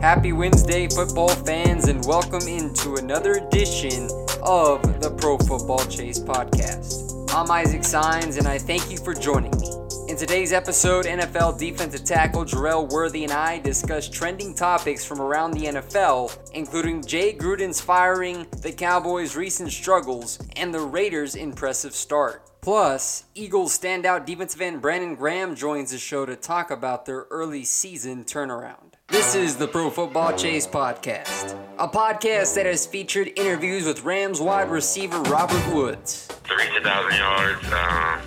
Happy Wednesday, football fans, and welcome into another edition of the Pro Football Chase podcast. I'm Isaac Signs, and I thank you for joining me. In today's episode, NFL defensive tackle Jerel Worthy and I discuss trending topics from around the NFL, including Jay Gruden's firing, the Cowboys' recent struggles, and the Raiders' impressive start. Plus, Eagles standout defensive end Brandon Graham joins the show to talk about their early season turnaround. This is the Pro Football Chase Podcast, a podcast that has featured interviews with Rams wide receiver Robert Woods. To reach a thousand yards, um,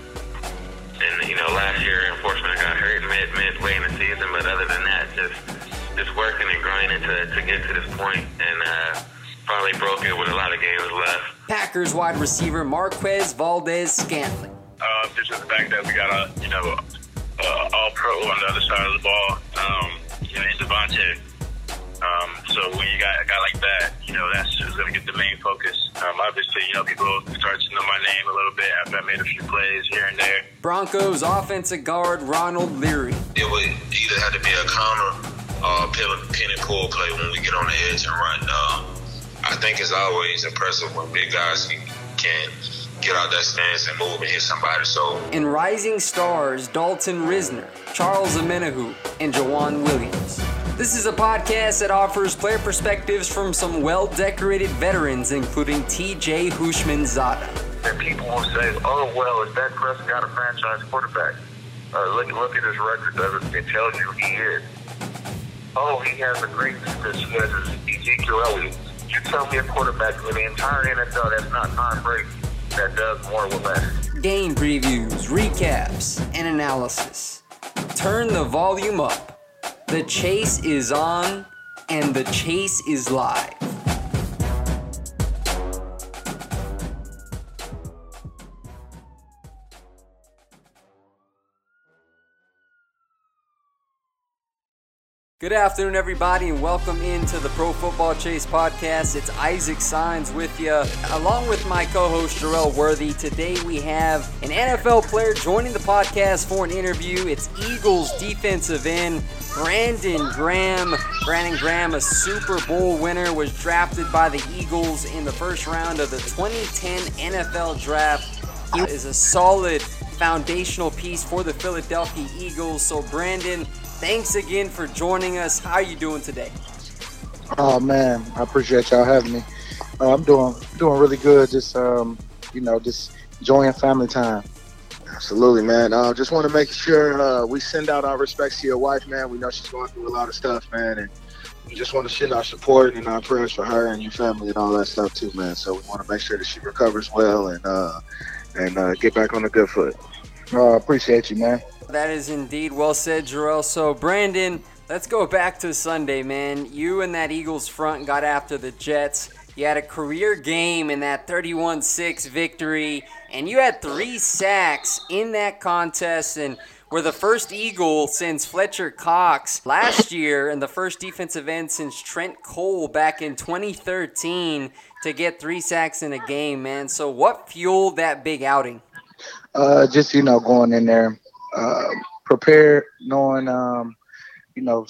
and you know, last year unfortunately I got hurt mid midway in the season, but other than that, just just working and grinding to, to get to this point, and uh, finally broke it with a lot of games left. Packers wide receiver Marquez Valdes-Scantling. Uh, just the fact that we got a you know uh, all pro on the other side of the ball. Um, you know, in Davante. Um, so when you got a guy like that, you know, that's just going to get the main focus. Um, obviously, you know, people start to know my name a little bit after I made a few plays here and there. Broncos offensive guard Ronald Leary. It would either have to be a counter or a pin and pull play when we get on the edge and run. Uh, I think it's always impressive when big guys can, can get out that stance and move and hit somebody. So, and rising stars Dalton Risner, Charles Omenihu, and Joejuan Williams. This is a podcast that offers player perspectives from some well-decorated veterans, including T.J. Houshmandzadeh. And people will say, "Oh, well, is Dak Prescott a franchise quarterback?" Uh, look, look at his record. Doesn't it tells you he is? Oh, he has a great defense. He has Ezekiel Elliott. You tell me a quarterback in the entire NFL that's not Tom Brady that does more with less. Game previews, recaps, and analysis. Turn the volume up. The chase is on, and the chase is live. Good afternoon, everybody, and welcome into the Pro Football Chase podcast. It's Isaac Signs with you, along with my co host, Jerel Worthy. Today, we have an NFL player joining the podcast for an interview. It's Eagles defensive end, Brandon Graham. Brandon Graham, a Super Bowl winner, was drafted by the Eagles in the first round of the 2010 NFL Draft. He is a solid foundational piece for the Philadelphia Eagles. So, Brandon, Thanks again for joining us. How are you doing today? Oh man, I appreciate y'all having me. Uh, I'm doing doing really good. Just um, you know, just enjoying family time. Absolutely, man. Uh, just want to make sure uh, we send out our respects to your wife, man. We know she's going through a lot of stuff, man, and we just want to send our support and our prayers for her and your family and all that stuff too, man. So we want to make sure that she recovers well and uh, and uh, get back on a good foot. Uh, appreciate you, man. That is indeed well said, Jerel. So, Brandon, let's go back to Sunday, man. You and that Eagles front got after the Jets. You had a career game in that 31 6 victory, and you had three sacks in that contest. And were the first Eagle since Fletcher Cox last year and the first defensive end since Trent Cole back in 2013 to get three sacks in a game, man. So, what fueled that big outing? Uh, just, you know, going in there, uh, prepared, knowing, um, you know,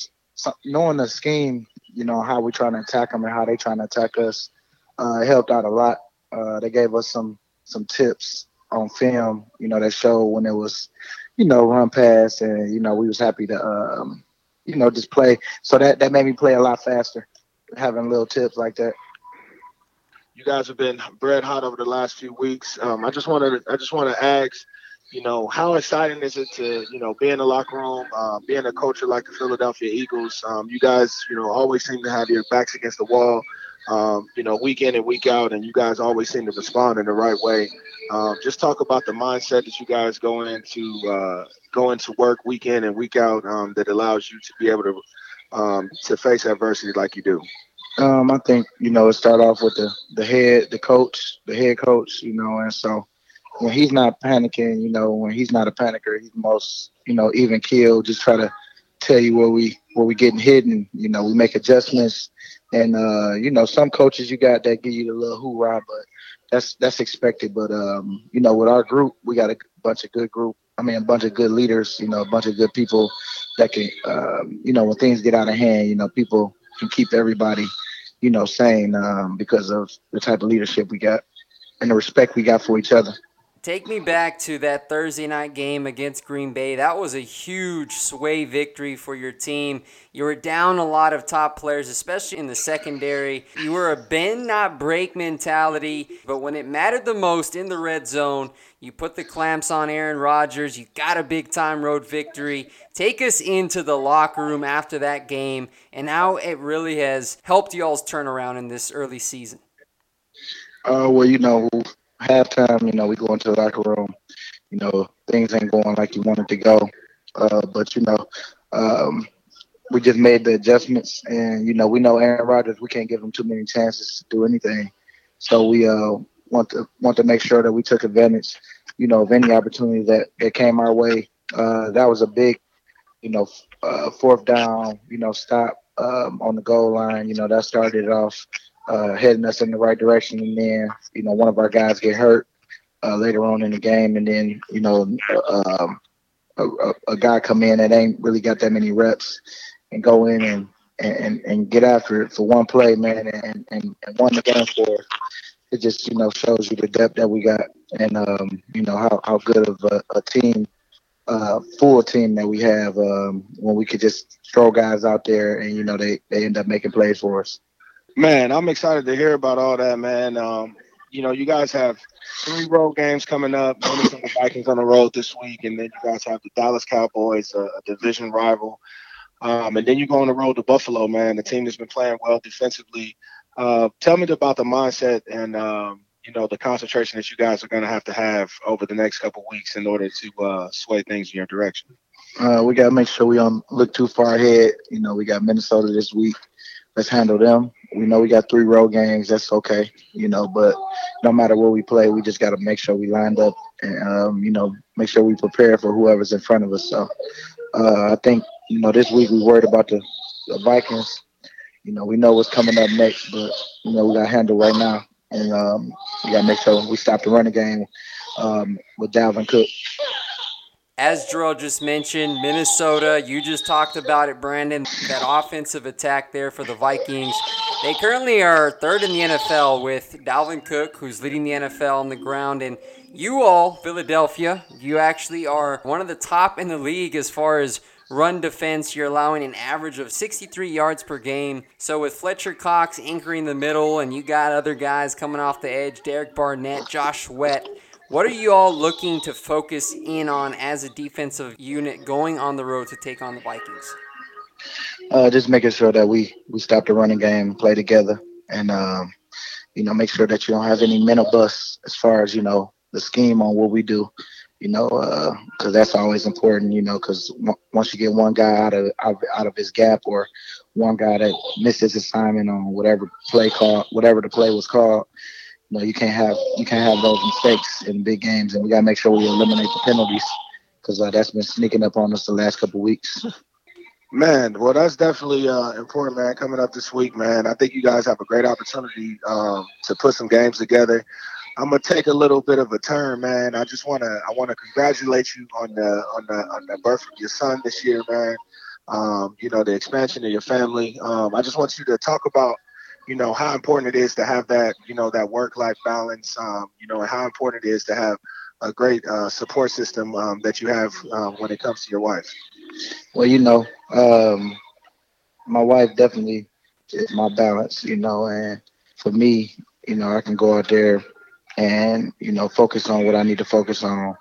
knowing the scheme, you know, how we're trying to attack them and how they're trying to attack us, uh, helped out a lot. Uh, they gave us some some tips on film, you know, that showed when it was, you know, run past and, you know, we was happy to, um, you know, just play. So that, that made me play a lot faster, having little tips like that. You guys have been bread hot over the last few weeks. Um, I just wanted to, I just want to ask, you know, how exciting is it to, you know, be in the locker room, uh, being a culture like the Philadelphia Eagles? Um, you guys, you know, always seem to have your backs against the wall, um, you know, week in and week out, and you guys always seem to respond in the right way. Um, just talk about the mindset that you guys go into uh, go into work week in and week out um, that allows you to be able to um, to face adversity like you do. Um, I think you know it start off with the the head, the coach, the head coach, you know, and so when he's not panicking, you know, when he's not a panicker, he's most you know even keel. Just try to tell you where we where we getting hidden. You know, we make adjustments, and uh, you know some coaches you got that give you the little hoorah, but that's that's expected. But um, you know, with our group, we got a bunch of good group. I mean, a bunch of good leaders. You know, a bunch of good people that can, um, you know, when things get out of hand, you know, people can keep everybody, you know, sane um, because of the type of leadership we got and the respect we got for each other. Take me back to that Thursday night game against Green Bay. That was a huge sway victory for your team. You were down a lot of top players, especially in the secondary. You were a bend, not break mentality, but when it mattered the most in the red zone, you put the clamps on Aaron Rodgers. You got a big time road victory. Take us into the locker room after that game and how it really has helped y'all's turnaround in this early season. Uh, well, you know, halftime, you know, we go into the locker room, you know, things ain't going like you wanted to go. Uh, but you know, um, we just made the adjustments, and you know, we know Aaron Rodgers. We can't give him too many chances to do anything, so we uh, want to want to make sure that we took advantage, you know, of any opportunity that that came our way. Uh, that was a big, you know, uh, fourth down, you know, stop um, on the goal line. You know, that started off uh, heading us in the right direction. And then, you know, one of our guys get hurt uh, later on in the game, and then, you know, um, a, a, guy come in that ain't really got that many reps and go in and and, and get after it for one play, man, and, and, and won the game for. It just, you know, shows you the depth that we got and, um, you know, how, how good of a, a team, uh, full team that we have um, when we could just throw guys out there and, you know, they, they end up making plays for us. Man, I'm excited to hear about all that, man. Um, you know, you guys have three road games coming up. Minnesota Vikings on the road this week, and then you guys have the Dallas Cowboys, a, a division rival. Um, and then you go on the road to Buffalo, man, the team that's been playing well defensively. Uh, tell me about the mindset and um, you know the concentration that you guys are going to have to have over the next couple weeks in order to uh, sway things in your direction. Uh, we got to make sure we don't look too far ahead. You know, we got Minnesota this week. Let's handle them. We know we got three road games. That's okay, you know. But no matter where we play, we just got to make sure we lined up and um, you know make sure we prepare for whoever's in front of us. So uh, I think you know this week we worried about the, the Vikings. You know we know what's coming up next, but you know we got to handle right now, and um, we got to make sure we stop the running game um, with Dalvin Cook. As Jerel just mentioned, Minnesota, you just talked about it, Brandon, that offensive attack there for the Vikings. They currently are third in the NFL with Dalvin Cook, who's leading the NFL on the ground. And you all, Philadelphia, you actually are one of the top in the league as far as run defense. You're allowing an average of 63 yards per game. So with Fletcher Cox anchoring the middle, and you got other guys coming off the edge, Derek Barnett, Josh Sweat what are you all looking to focus in on as a defensive unit going on the road to take on the Vikings? Uh, just making sure that we we stop the running game, play together, and um, you know make sure that you don't have any mental busts as far as you know the scheme on what we do. You know, because uh, that's always important. You know, because w- once you get one guy out of, out of his gap or one guy that misses assignment on whatever play call, whatever the play was called, you know, you can't have you can't have those mistakes in big games, and we got to make sure we eliminate the penalties because uh, that's been sneaking up on us the last couple weeks. Man, well, that's definitely uh, important, man. Coming up this week, man. I think you guys have a great opportunity um, to put some games together. I'm gonna take a little bit of a turn, man. I just wanna I wanna congratulate you on the on the on the birth of your son this year, man. Um, you know the expansion of your family. Um, I just want you to talk about you know how important it is to have that you know that work life balance. Um, you know and how important it is to have a great uh, support system um, that you have um, when it comes to your wife. Well, you know, um, my wife definitely is my balance. You know, and for me, you know, I can go out there and you know focus on what I need to focus on.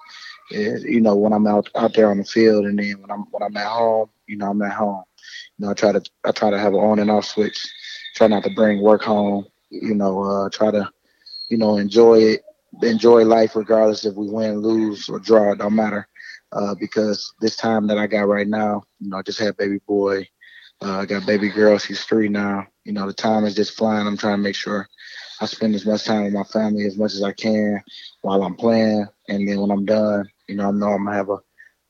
Is, you know when I'm out out there on the field, and then when I'm when I'm at home, you know I'm at home. You know I try to I try to have an on and off switch. Try not to bring work home. You know uh, try to you know enjoy it, enjoy life regardless if we win, lose, or draw. It don't matter. Uh, because this time that I got right now, you know, I just had baby boy. Uh, I got baby girl. She's three now. You know, the time is just flying. I'm trying to make sure I spend as much time with my family as much as I can while I'm playing. And then when I'm done, you know, I know I'm gonna have a,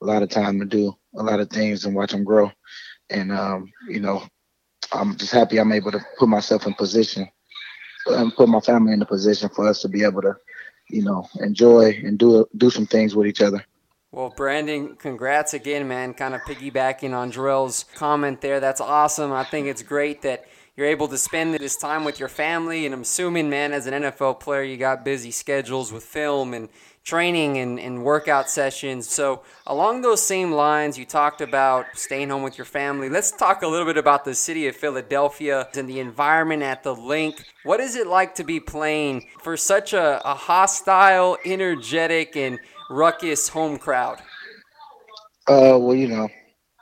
a lot of time to do a lot of things and watch them grow. And um, you know, I'm just happy I'm able to put myself in position and put my family in a position for us to be able to, you know, enjoy and do do some things with each other. Well, Brandon, congrats again, man. Kind of piggybacking on Jerel's comment there. That's awesome. I think it's great that you're able to spend this time with your family. And I'm assuming, man, as an NFL player, you got busy schedules with film and training and, and workout sessions. So, along those same lines, you talked about staying home with your family. Let's talk a little bit about the city of Philadelphia and the environment at the Linc. What is it like to be playing for such a, a hostile, energetic, and ruckus home crowd? Uh, well, you know,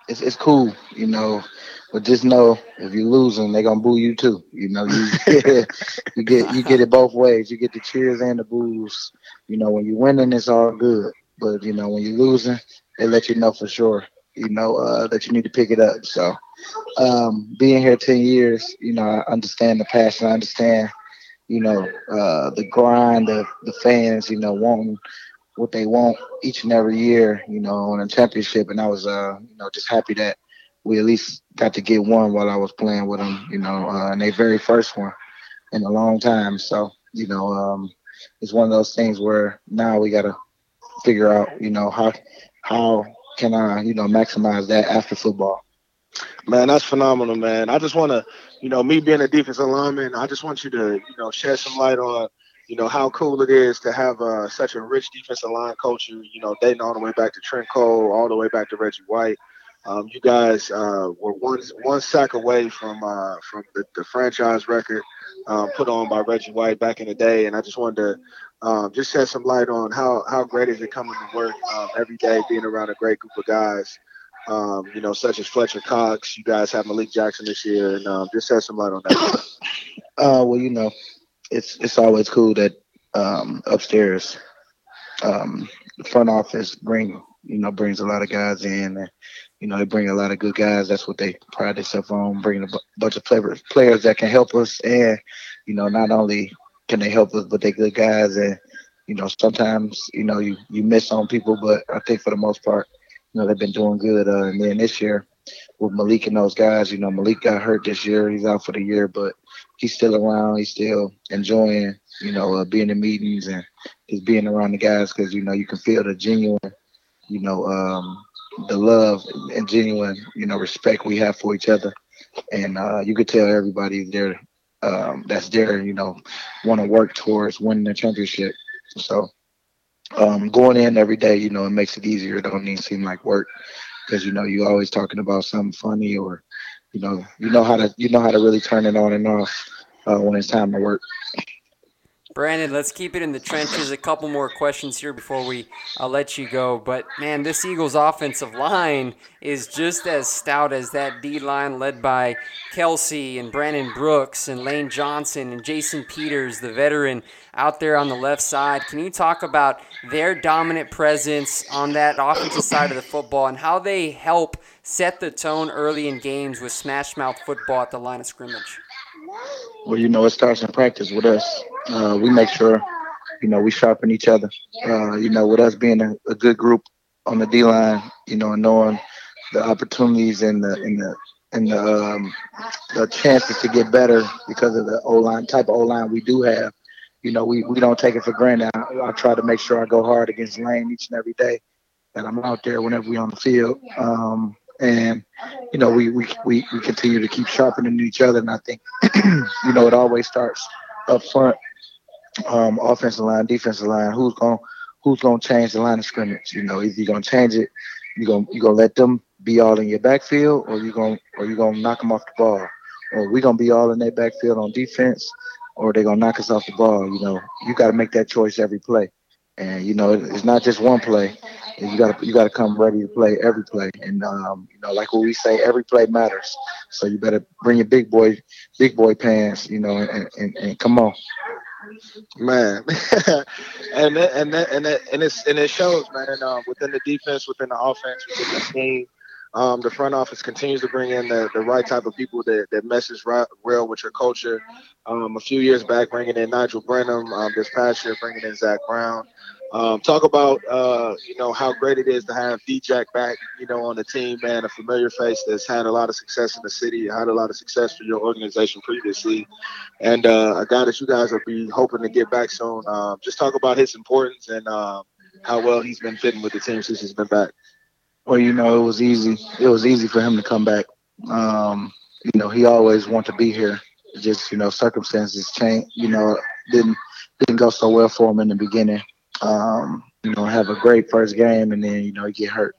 it's it's cool. You know, but just know if you're losing, they're gonna boo you too. You know, you you get you get it both ways. You get the cheers and the boos. You know, when you're winning, it's all good. But you know, when you're losing, they let you know for sure. You know uh, that you need to pick it up. So, um, being here ten years, you know, I understand the passion. I understand, you know, uh, the grind of the fans. You know, wanting what they want each and every year. You know, on a championship, and I was, uh, you know, just happy that we at least got to get one while I was playing with them, you know, uh, and their very first one in a long time. So, you know, um, it's one of those things where now we got to figure out, you know, how how can I, you know, maximize that after football. Man, that's phenomenal, man. I just want to, you know, me being a defensive lineman, I just want you to, you know, shed some light on, you know, how cool it is to have uh, such a rich defensive line culture, you know, dating all the way back to Trent Cole, all the way back to Reggie White. Um, you guys uh, were one one sack away from uh, from the, the, franchise record um, put on by Reggie White back in the day, and I just wanted to um, just shed some light on how how great is it coming to work um, every day, being around a great group of guys, um, you know, such as Fletcher Cox. You guys have Malik Jackson this year, and um, just shed some light on that. Uh, well, you know, it's it's always cool that upstairs, the front office bring you know brings a lot of guys in. And, you know, they bring a lot of good guys. That's what they pride themselves on, bringing a b- bunch of players, players that can help us. And, you know, not only can they help us, but they're good guys. And, you know, sometimes, you know, you, you miss on people, but I think for the most part, you know, they've been doing good. Uh, and then this year with Malik and those guys, you know, Malik got hurt this year. He's out for the year, but he's still around. He's still enjoying, you know, uh, being in meetings and just being around the guys because, you know, you can feel the genuine, you know, um, the love and genuine, you know, respect we have for each other. And uh, you could tell everybody there um, that's there, you know, want to work towards winning the championship. So um, going in every day, you know, it makes it easier. It don't even seem like work because you know you're always talking about something funny or you know you know how to you know how to really turn it on and off uh, when it's time to work. Brandon, let's keep it in the trenches. A couple more questions here before we uh, let you go. But man, this Eagles offensive line is just as stout as that D line led by Kelce and Brandon Brooks and Lane Johnson and Jason Peters, the veteran out there on the left side. Can you talk about their dominant presence on that offensive side of the football and how they help set the tone early in games with smash mouth football at the line of scrimmage? Well, you know, it starts in practice with us. Uh, we make sure, you know, we sharpen each other. Uh, you know, with us being a, a, good group on the D line, you know, and knowing the opportunities and the and the and the um, the chances to get better because of the O line type of O line we do have. You know, we, we don't take it for granted. I, I try to make sure I go hard against Lane each and every day that I'm out there whenever we on the field. Um, and you know, we, we we we continue to keep sharpening each other. And I think you know it always starts up front, um, offensive line, defensive line. Who's going who's going to change the line of scrimmage? You know, either you're going to change it, you're going you gonna let them be all in your backfield, or you're going or you're going to knock them off the ball, or we're going to be all in their backfield on defense, or they're going to knock us off the ball. You know, you got to make that choice every play, and you know it's not just one play. You got to you got to come ready to play every play, and um, you know, like what we say, every play matters. So you better bring your big boy, big boy pants, you know, and, and, and come on man and and and and it's and it shows man uh, within the defense within the offense within the team um, the front office continues to bring in the, the right type of people that, that messes right, real with your culture. Um, a few years back, bringing in Nigel Bradham. Um, this past year, bringing in Zach Brown. Um, talk about uh, you know how great it is to have D-Jack back, you know, on the team, man. A familiar face that's had a lot of success in the city, had a lot of success for your organization previously, and uh, a guy that you guys will be hoping to get back soon. Um, just talk about his importance and uh, how well he's been fitting with the team since he's been back. Well, you know, it was easy. It was easy for him to come back. Um, you know, he always wanted to be here. Just you know, circumstances changed. You know, didn't didn't go so well for him in the beginning um, you know, have a great first game, and then you know he get hurt.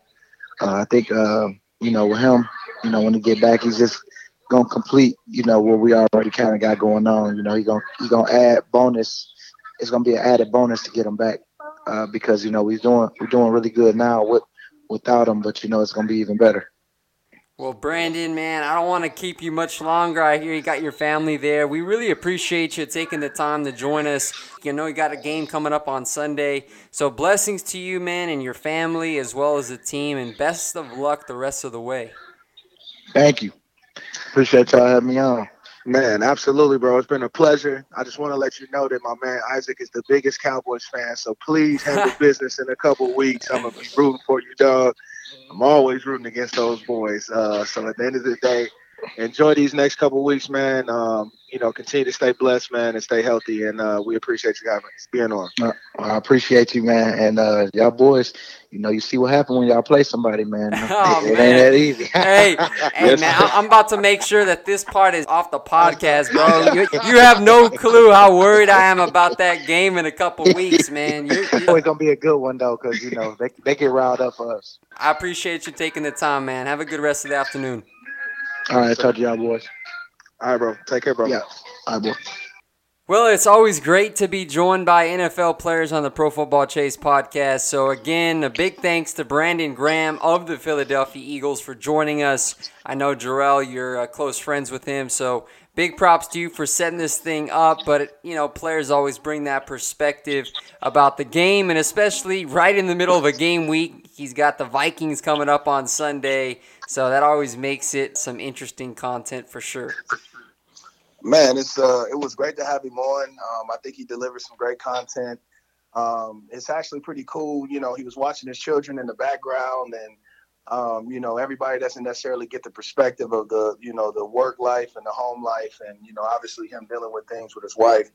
Uh, I think uh, you know with him, you know when he get back, he's just gonna complete you know what we already kind of got going on. You know he gonna he gonna add bonus. It's gonna be an added bonus to get him back uh, because you know we're doing we're doing really good now with without him, but you know it's gonna be even better. Well, Brandon, man, I don't want to keep you much longer. I hear you got your family there. We really appreciate you taking the time to join us. You know, you got a game coming up on Sunday. So, blessings to you, man, and your family as well as the team, and best of luck the rest of the way. Thank you. Appreciate y'all having me on. Man, absolutely, bro. It's been a pleasure. I just want to let you know that my man Isaac is the biggest Cowboys fan. So please handle business in a couple weeks. I'm gonna be rooting for you, dog. I'm always rooting against those boys. Uh, so at the end of the day, enjoy these next couple weeks, man. Um, you know, continue to stay blessed, man, and stay healthy. And uh, we appreciate you having being on. Uh, I appreciate you, man. And uh, y'all boys, you know, you see what happened when y'all play somebody, man. Oh, it man. ain't that easy. hey, hey, man, I'm about to make sure that this part is off the podcast, bro. You, you have no clue how worried I am about that game in a couple weeks, man. You're, you're always gonna be a good one though, because you know they they get riled up for us. I appreciate you taking the time, man. Have a good rest of the afternoon. All right, talk to y'all boys. All right, bro. Take care, bro. Yeah. All right, boy. Well, it's always great to be joined by NFL players on the Pro Football Chase podcast. So, again, a big thanks to Brandon Graham of the Philadelphia Eagles for joining us. I know, Jerel, you're uh, close friends with him. So, big props to you for setting this thing up. But, you know, players always bring that perspective about the game, and especially right in the middle of a game week. He's got the Vikings coming up on Sunday. So, that always makes it some interesting content for sure. Man, it's uh, it was great to have him on. Um, I think he delivered some great content. Um, it's actually pretty cool. You know, he was watching his children in the background, and um, you know, everybody doesn't necessarily get the perspective of the you know the work life and the home life, and you know, obviously him dealing with things with his wife.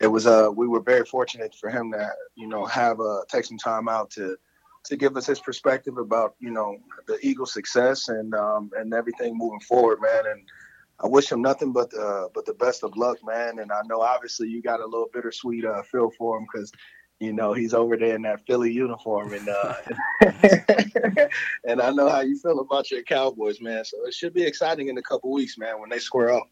It was uh, we were very fortunate for him to you know have uh, take some time out to to give us his perspective about you know the Eagles' success and um, and everything moving forward, man, and I wish him nothing but uh, but the best of luck, man. And I know obviously you got a little bittersweet uh, feel for him because you know he's over there in that Philly uniform, and uh, and I know how you feel about your Cowboys, man. So it should be exciting in a couple weeks, man, when they square up.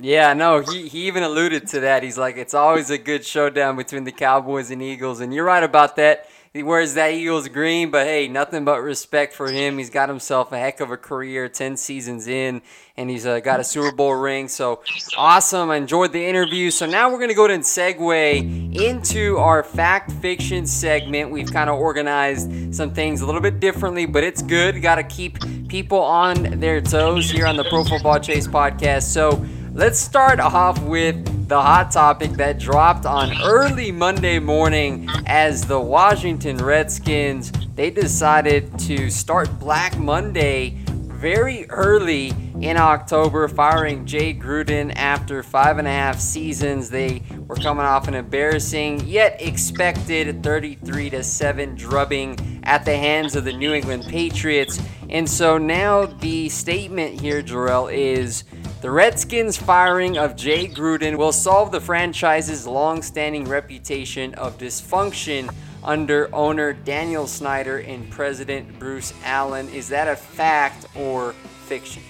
Yeah, no, he, he even alluded to that. He's like, it's always a good showdown between the Cowboys and Eagles. And you're right about that. He wears that Eagles green, but hey, nothing but respect for him. He's got himself a heck of a career, 10 seasons in, and he's uh, got a Super Bowl ring. So awesome. I enjoyed the interview. So now we're going to go ahead and segue into our fact fiction segment. We've kind of organized some things a little bit differently, but it's good. Got to keep people on their toes here on the Pro Football Chase podcast. So, Let's start off with the hot topic that dropped on early Monday morning as the Washington Redskins they decided to start Black Monday very early in October, firing Jay Gruden after five and a half seasons. They were coming off an embarrassing yet expected 33 to 7 drubbing at the hands of the New England Patriots. And so now the statement here, Jerel, is the Redskins' firing of Jay Gruden will solve the franchise's long standing reputation of dysfunction under owner Daniel Snyder and president Bruce Allen. Is that a fact or fiction?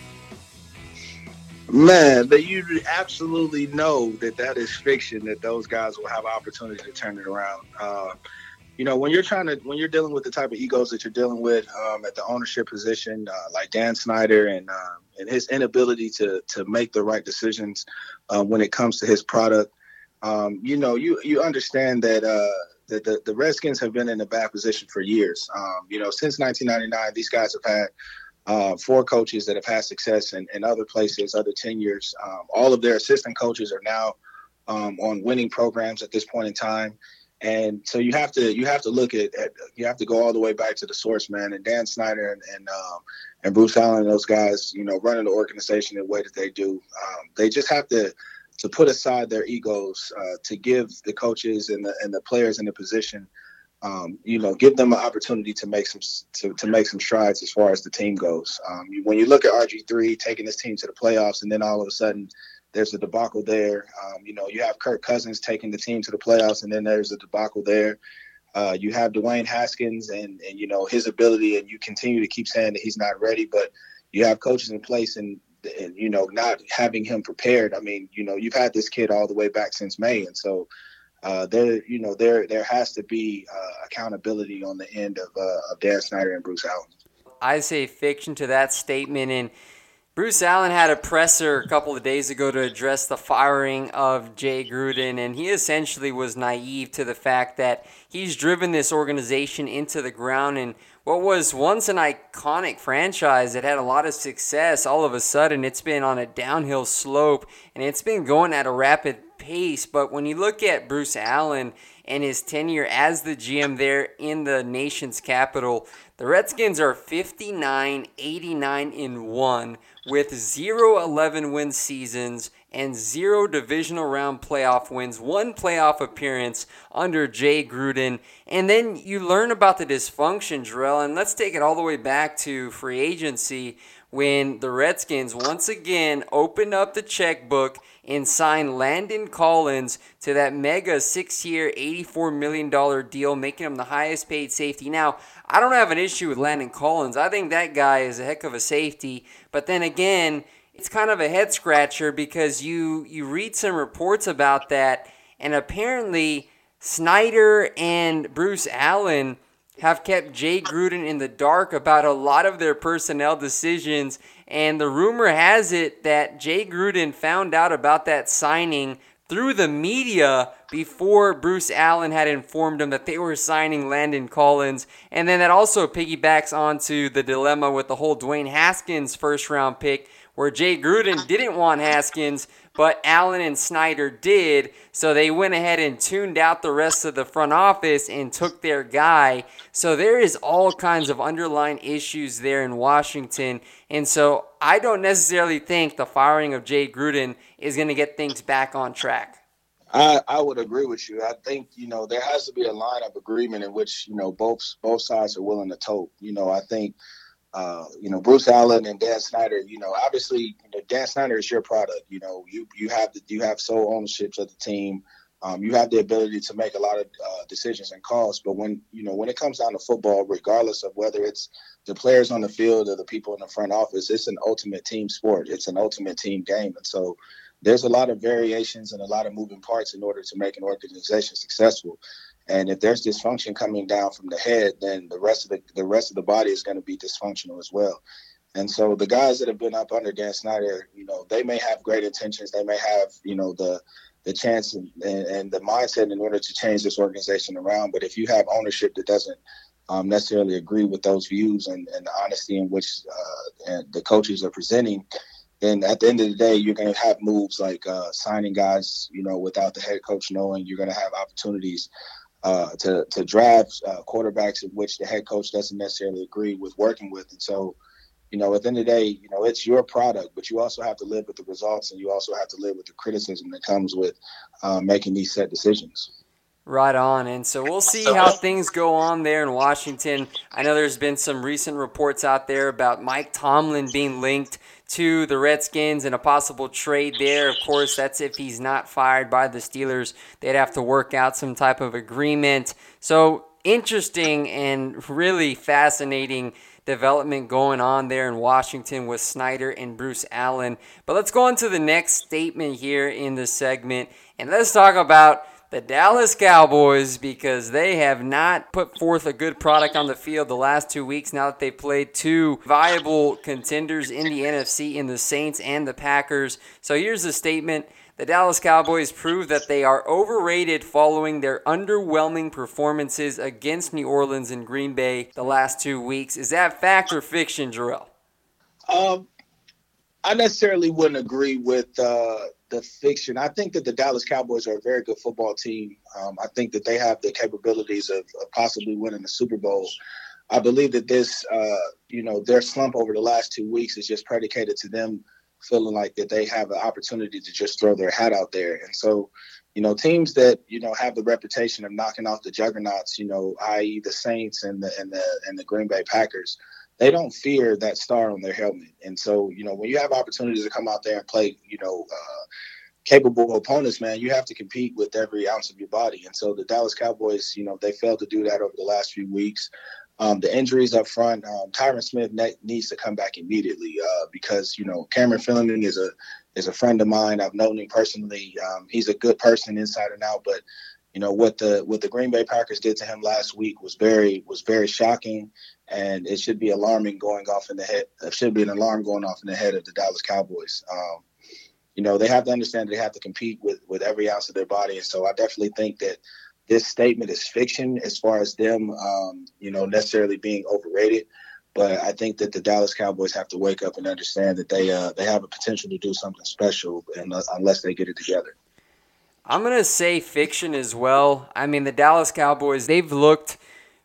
Man, that you absolutely know that that is fiction. That those guys will have opportunity to turn it around. Uh, you know, when you're trying to when you're dealing with the type of egos that you're dealing with um, at the ownership position, uh, like Dan Snyder and um, and his inability to to make the right decisions uh, when it comes to his product, um, you know, you you understand that. Uh, the, the, the, Redskins have been in a bad position for years. Um, you know, since 1999, these guys have had uh, four coaches that have had success in, in other places, other tenures. Um, all of their assistant coaches are now um, on winning programs at this point in time. And so you have to you have to look at, at, you have to go all the way back to the source, man. And Dan Snyder and and, um, and Bruce Allen and those guys, you know, running the organization the way that they do, um, they just have to to put aside their egos uh, to give the coaches and the and the players in the position, um, you know, give them an opportunity to make some to, to make some strides as far as the team goes. Um, when you look at RG three taking this team to the playoffs, and then all of a sudden there's a debacle there. Um, you know, you have Kirk Cousins taking the team to the playoffs, and then there's a debacle there. Uh, you have Dwayne Haskins and and you know his ability, and you continue to keep saying that he's not ready, but you have coaches in place and and you know not having him prepared. I mean, you know, you've had this kid all the way back since May, and so uh, there, you know, there there has to be uh, accountability on the end of, uh, of Dan Snyder and Bruce Allen. I say fiction to that statement, and Bruce Allen had a presser a couple of days ago to address the firing of Jay Gruden, and he essentially was naive to the fact that he's driven this organization into the ground and what was once an iconic franchise that had a lot of success, all of a sudden it's been on a downhill slope and it's been going at a rapid pace. But when you look at Bruce Allen and his tenure as the GM there in the nation's capital, the Redskins are 59, 89 in 1 with 0 11 win seasons and zero divisional round playoff wins, one playoff appearance under Jay Gruden. And then you learn about the dysfunction, Jerel. And let's take it all the way back to free agency when the Redskins once again opened up the checkbook and signed Landon Collins to that mega six year, $84 million deal, making him the highest paid safety. Now, I don't have an issue with Landon Collins. I think that guy is a heck of a safety. But then again, it's kind of a head scratcher because you you read some reports about that, and apparently Snyder and Bruce Allen have kept Jay Gruden in the dark about a lot of their personnel decisions. And the rumor has it that Jay Gruden found out about that signing through the media before Bruce Allen had informed him that they were signing Landon Collins. And then that also piggybacks onto the dilemma with the whole Dwayne Haskins first round pick where Jay Gruden didn't want Haskins, but Allen and Snyder did. So they went ahead and tuned out the rest of the front office and took their guy. So there is all kinds of underlying issues there in Washington. And so I don't necessarily think the firing of Jay Gruden is going to get things back on track. I, I would agree with you. I think you know there has to be a line of agreement in which you know both both sides are willing to tote. You know, I think uh, you know, Bruce Allen and Dan Snyder, you know, obviously, you know, Dan Snyder is your product. You know, you you have the, you have sole ownership of the team. Um, you have the ability to make a lot of uh, decisions and calls. But when you know when it comes down to football, regardless of whether it's the players on the field or the people in the front office, it's an ultimate team sport. It's an ultimate team game, and so there's a lot of variations and a lot of moving parts in order to make an organization successful. And if there's dysfunction coming down from the head, then the rest of the the rest of the body is going to be dysfunctional as well. And so the guys that have been up under Dan Snyder, you know, they may have great intentions. They may have, you know, the the chance and, and the mindset in order to change this organization around. But if you have ownership that doesn't um, necessarily agree with those views and, and the honesty in which uh, and the coaches are presenting, then at the end of the day, you're going to have moves like uh, signing guys, you know, without the head coach knowing. You're going to have opportunities uh, to to draft uh, quarterbacks in which the head coach doesn't necessarily agree with working with, and so. You know, at the end of the day, you know, it's your product, but you also have to live with the results and you also have to live with the criticism that comes with uh, making these set decisions. Right on. And so we'll see how things go on there in Washington. I know there's been some recent reports out there about Mike Tomlin being linked to the Redskins and a possible trade there. Of course, that's if he's not fired by the Steelers. They'd have to work out some type of agreement. So interesting and really fascinating development going on there in Washington with Snyder and Bruce Allen. But let's go on to the next statement here in the segment and let's talk about the Dallas Cowboys because they have not put forth a good product on the field the last two weeks now that they've played two viable contenders in the NFC in the Saints and the Packers. So here's the statement. The Dallas Cowboys prove that they are overrated following their underwhelming performances against New Orleans and Green Bay the last two weeks. Is that fact or fiction, Jerel? Um, I necessarily wouldn't agree with uh, the fiction. I think that the Dallas Cowboys are a very good football team. Um, I think that they have the capabilities of, of, possibly winning the Super Bowl. I believe that this, uh, you know, their slump over the last two weeks is just predicated to them feeling like that they have an opportunity to just throw their hat out there. And so, you know, teams that you know have the reputation of knocking off the juggernauts, you know, i.e., the Saints and the and the and the Green Bay Packers they don't fear that star on their helmet. And so, you know, when you have opportunities to come out there and play, you know, uh, capable opponents, man, you have to compete with every ounce of your body. And so the Dallas Cowboys, you know, they failed to do that over the last few weeks. Um, the injuries up front, um, Tyron Smith ne- needs to come back immediately uh, because you know Cameron Fleming is a is a friend of mine. I've known him personally. Um, he's a good person inside and out, but you know what the what the Green Bay Packers did to him last week was very was very shocking and it should be alarming going off in the head. It should be an alarm going off in the head of the Dallas Cowboys. Um, you know, they have to understand they have to compete with with every ounce of their body, and so I definitely think that this statement is fiction as far as them, um, you know, necessarily being overrated. But I think that the Dallas Cowboys have to wake up and understand that they uh, they have a potential to do something special, unless, unless they get it together. I'm gonna say fiction as well. I mean, the Dallas Cowboys they've looked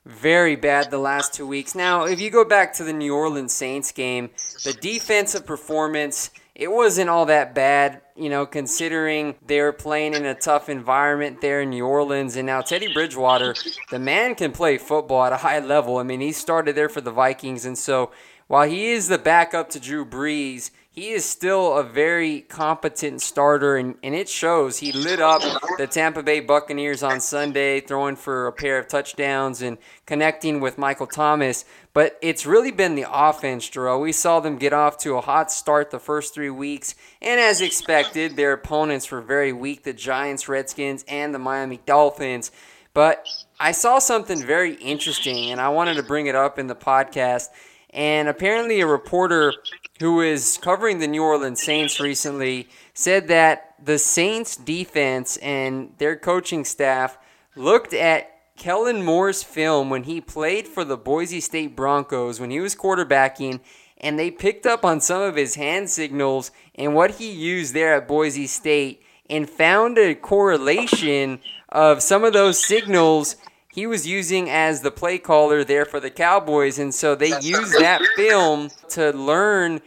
very bad the last two weeks. Now, if you go back to the New Orleans Saints game, the defensive performance it wasn't all that bad, you know, considering they were playing in a tough environment there in New Orleans. And now Teddy Bridgewater, the man can play football at a high level. I mean, he started there for the Vikings, and so while he is the backup to Drew Brees, he is still a very competent starter, and, and it shows. He lit up the Tampa Bay Buccaneers on Sunday, throwing for a pair of touchdowns and connecting with Michael Thomas. But it's really been the offense, Jerome. We saw them get off to a hot start the first three weeks, and as expected, their opponents were very weak the Giants, Redskins, and the Miami Dolphins. But I saw something very interesting, and I wanted to bring it up in the podcast. And apparently, a reporter who is covering the New Orleans Saints recently said that the Saints defense and their coaching staff looked at Kellen Moore's film when he played for the Boise State Broncos when he was quarterbacking and they picked up on some of his hand signals and what he used there at Boise State and found a correlation of some of those signals he was using as the play caller there for the Cowboys. And so they used that film to learn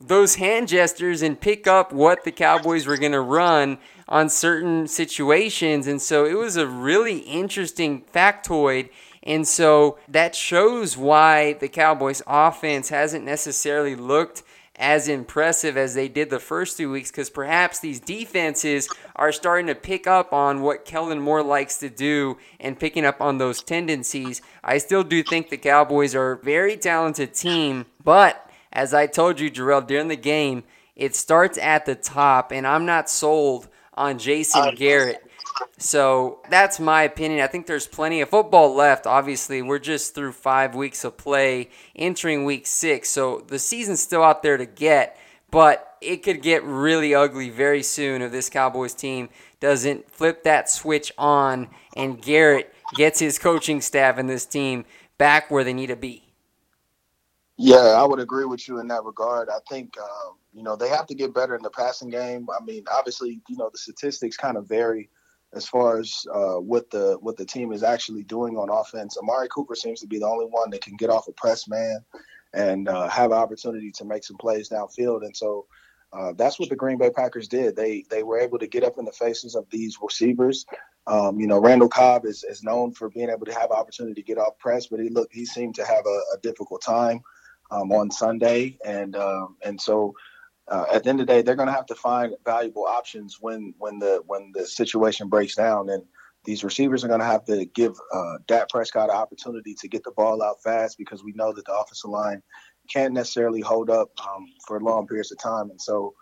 those hand gestures and pick up what the Cowboys were going to run on certain situations. And so it was a really interesting factoid. And so that shows why the Cowboys offense hasn't necessarily looked as impressive as they did the first two weeks because perhaps these defenses are starting to pick up on what Kellen Moore likes to do and picking up on those tendencies. I still do think the Cowboys are a very talented team, but as I told you, Jerel, during the game, it starts at the top, and I'm not sold on Jason Garrett. So that's my opinion. I think there's plenty of football left. Obviously, we're just through five weeks of play, entering week six. So the season's still out there to get, but it could get really ugly very soon if this Cowboys team doesn't flip that switch on and Garrett gets his coaching staff and this team back where they need to be. Yeah, I would agree with you in that regard. I think, um, you know, they have to get better in the passing game. I mean, obviously, you know, the statistics kind of vary as far as uh, what the what the team is actually doing on offense. Amari Cooper seems to be the only one that can get off a press man and uh, have an opportunity to make some plays downfield. And so uh, that's what the Green Bay Packers did. They they were able to get up in the faces of these receivers. Um, you know, Randall Cobb is, is known for being able to have opportunity to get off press, but he looked he seemed to have a, a difficult time um, on Sunday, and um, and so. Uh, at the end of the day, they're going to have to find valuable options when when the when the situation breaks down, and these receivers are going to have to give uh, Dak Prescott an opportunity to get the ball out fast because we know that the offensive line can't necessarily hold up um, for long periods of time. And so,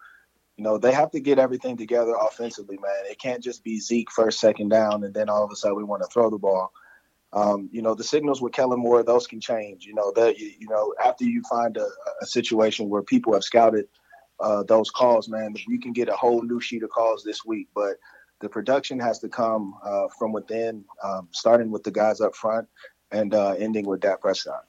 you know, they have to get everything together offensively, man. It can't just be Zeke first, second down, and then all of a sudden we want to throw the ball. Um, you know, the signals with Kellen Moore, those can change. You know, that you, know, after you find a, a situation where people have scouted uh, those calls, man, you can get a whole new sheet of calls this week. But the production has to come uh, from within, um, starting with the guys up front and uh, ending with Dak Prescott.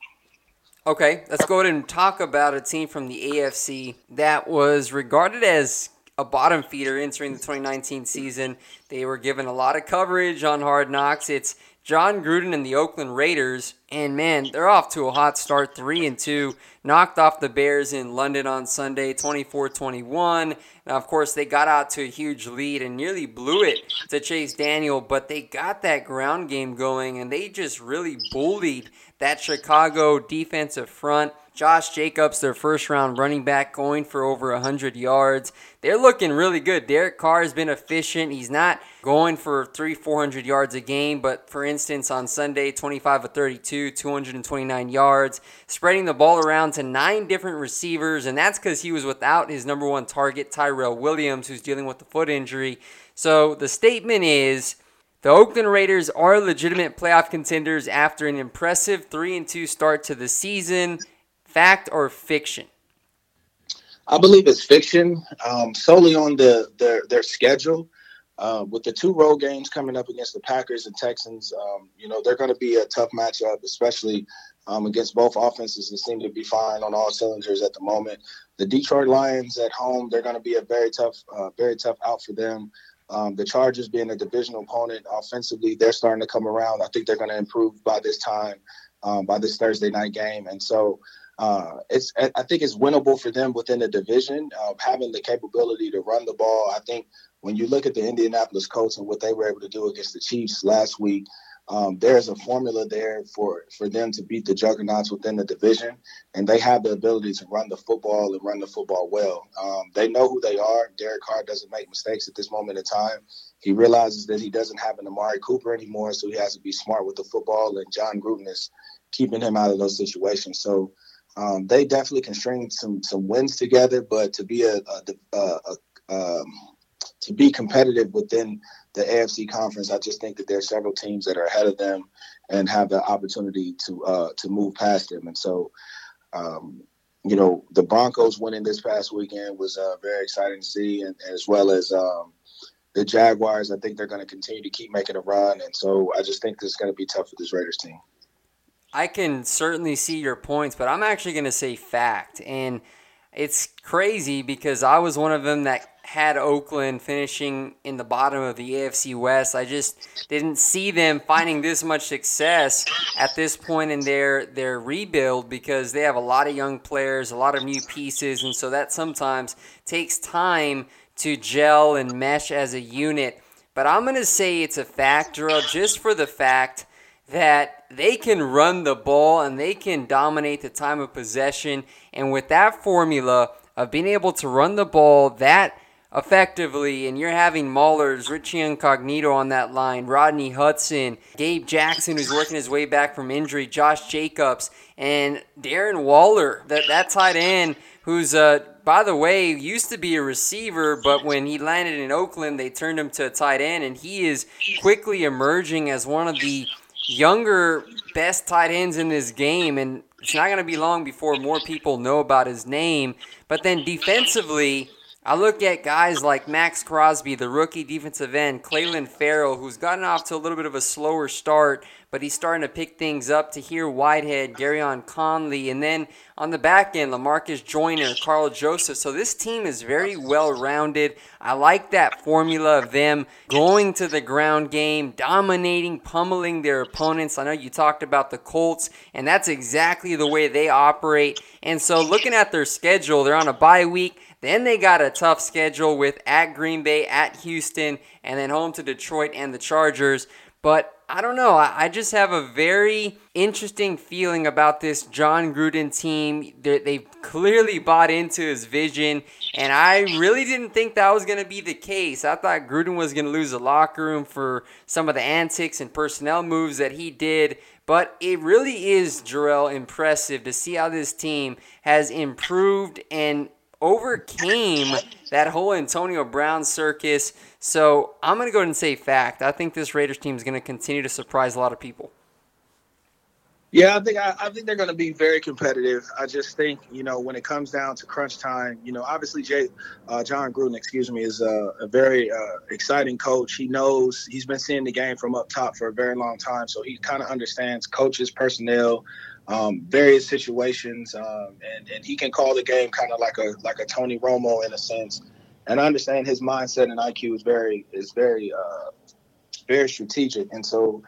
Okay, let's go ahead and talk about a team from the AFC that was regarded as a bottom feeder entering the 2019 season. They were given a lot of coverage on Hard Knocks. It's Jon Gruden and the Oakland Raiders, and man, they're off to a hot start, three and two. Knocked off the Bears in London on Sunday, 24-21. Now, of course, they got out to a huge lead and nearly blew it to Chase Daniel, but they got that ground game going, and they just really bullied that Chicago defensive front. Josh Jacobs, their first round running back, going for over 100 yards. They're looking really good. Derek Carr has been efficient. He's not going for three, 400 yards a game, but for instance, on Sunday, 25 of 32, 229 yards, spreading the ball around to nine different receivers, and that's because he was without his number one target, Tyrell Williams, who's dealing with the foot injury. So the statement is. The Oakland Raiders are legitimate playoff contenders after an impressive 3 and 2 start to the season. Fact or fiction? I believe it's fiction, um, solely on the their their schedule. Uh, with the two road games coming up against the Packers and Texans, um, you know they're going to be a tough matchup, especially um, against both offenses that seem to be fine on all cylinders at the moment. The Detroit Lions at home, they're going to be a very tough, uh, very tough out for them. Um, the Chargers being a divisional opponent offensively, they're starting to come around. I think they're going to improve by this time, um, by this Thursday night game. And so uh, it's I think it's winnable for them within the division, uh, having the capability to run the ball. I think when you look at the Indianapolis Colts and what they were able to do against the Chiefs last week, um, there's a formula there for for them to beat the juggernauts within the division, and they have the ability to run the football and run the football well. Um, they know who they are. Derek Carr doesn't make mistakes at this moment in time. He realizes that he doesn't have an Amari Cooper anymore, so he has to be smart with the football. And Jon Gruden is keeping him out of those situations. So um, they definitely can string some some wins together, but to be a, a, a, a um, to be competitive within the AFC conference, I just think that there are several teams that are ahead of them and have the opportunity to uh, to move past them. And so, um, you know, the Broncos winning this past weekend was uh, very exciting to see, and, as well as um, the Jaguars. I think they're going to continue to keep making a run, and so I just think is going to be tough for this Raiders team. I can certainly see your points, but I'm actually going to say fact. And it's crazy because I was one of them that had Oakland finishing in the bottom of the AFC West. I just didn't see them finding this much success at this point in their their rebuild because they have a lot of young players, a lot of new pieces, and so that sometimes takes time to gel and mesh as a unit. But I'm going to say it's a factor just for the fact that they can run the ball and they can dominate the time of possession. And with that formula of being able to run the ball that effectively, and you're having Maulers, Richie Incognito on that line, Rodney Hudson, Gabe Jackson, who's working his way back from injury, Josh Jacobs, and Darren Waller, that, that tight end, who's, uh, by the way, used to be a receiver, but when he landed in Oakland, they turned him to a tight end, and he is quickly emerging as one of the younger best tight ends in this game, and it's not going to be long before more people know about his name. But then defensively, I look at guys like Maxx Crosby, the rookie defensive end, Clelin Ferrell, who's gotten off to a little bit of a slower start, but he's starting to pick things up. Tahir Whitehead, Gareon Conley, and then on the back end, Lamarcus Joyner, Karl Joseph. So this team is very well rounded. I like that formula of them going to the ground game, dominating, pummeling their opponents. I know you talked about the Colts, and that's exactly the way they operate. And so looking at their schedule, they're on a bye week. Then they got a tough schedule with at Green Bay, at Houston, and then home to Detroit and the Chargers. But I don't know. I just have a very interesting feeling about this Jon Gruden team. They've clearly bought into his vision, and I really didn't think that was going to be the case. I thought Gruden was going to lose the locker room for some of the antics and personnel moves that he did. But it really is, Jerel, impressive to see how this team has improved and overcame that whole Antonio Brown circus. So I'm going to go ahead and say fact. I think this Raiders team is going to continue to surprise a lot of people. Yeah, I think I, I think they're going to be very competitive. I just think you know when it comes down to crunch time, you know, obviously Jay, uh, Jon Gruden, excuse me, is a, a very uh, exciting coach. He knows he's been seeing the game from up top for a very long time, so he kind of understands coaches, personnel, um, various situations, um, and and he can call the game kind of like a like a Tony Romo in a sense. And I understand his mindset and IQ is very is very uh, very strategic, and so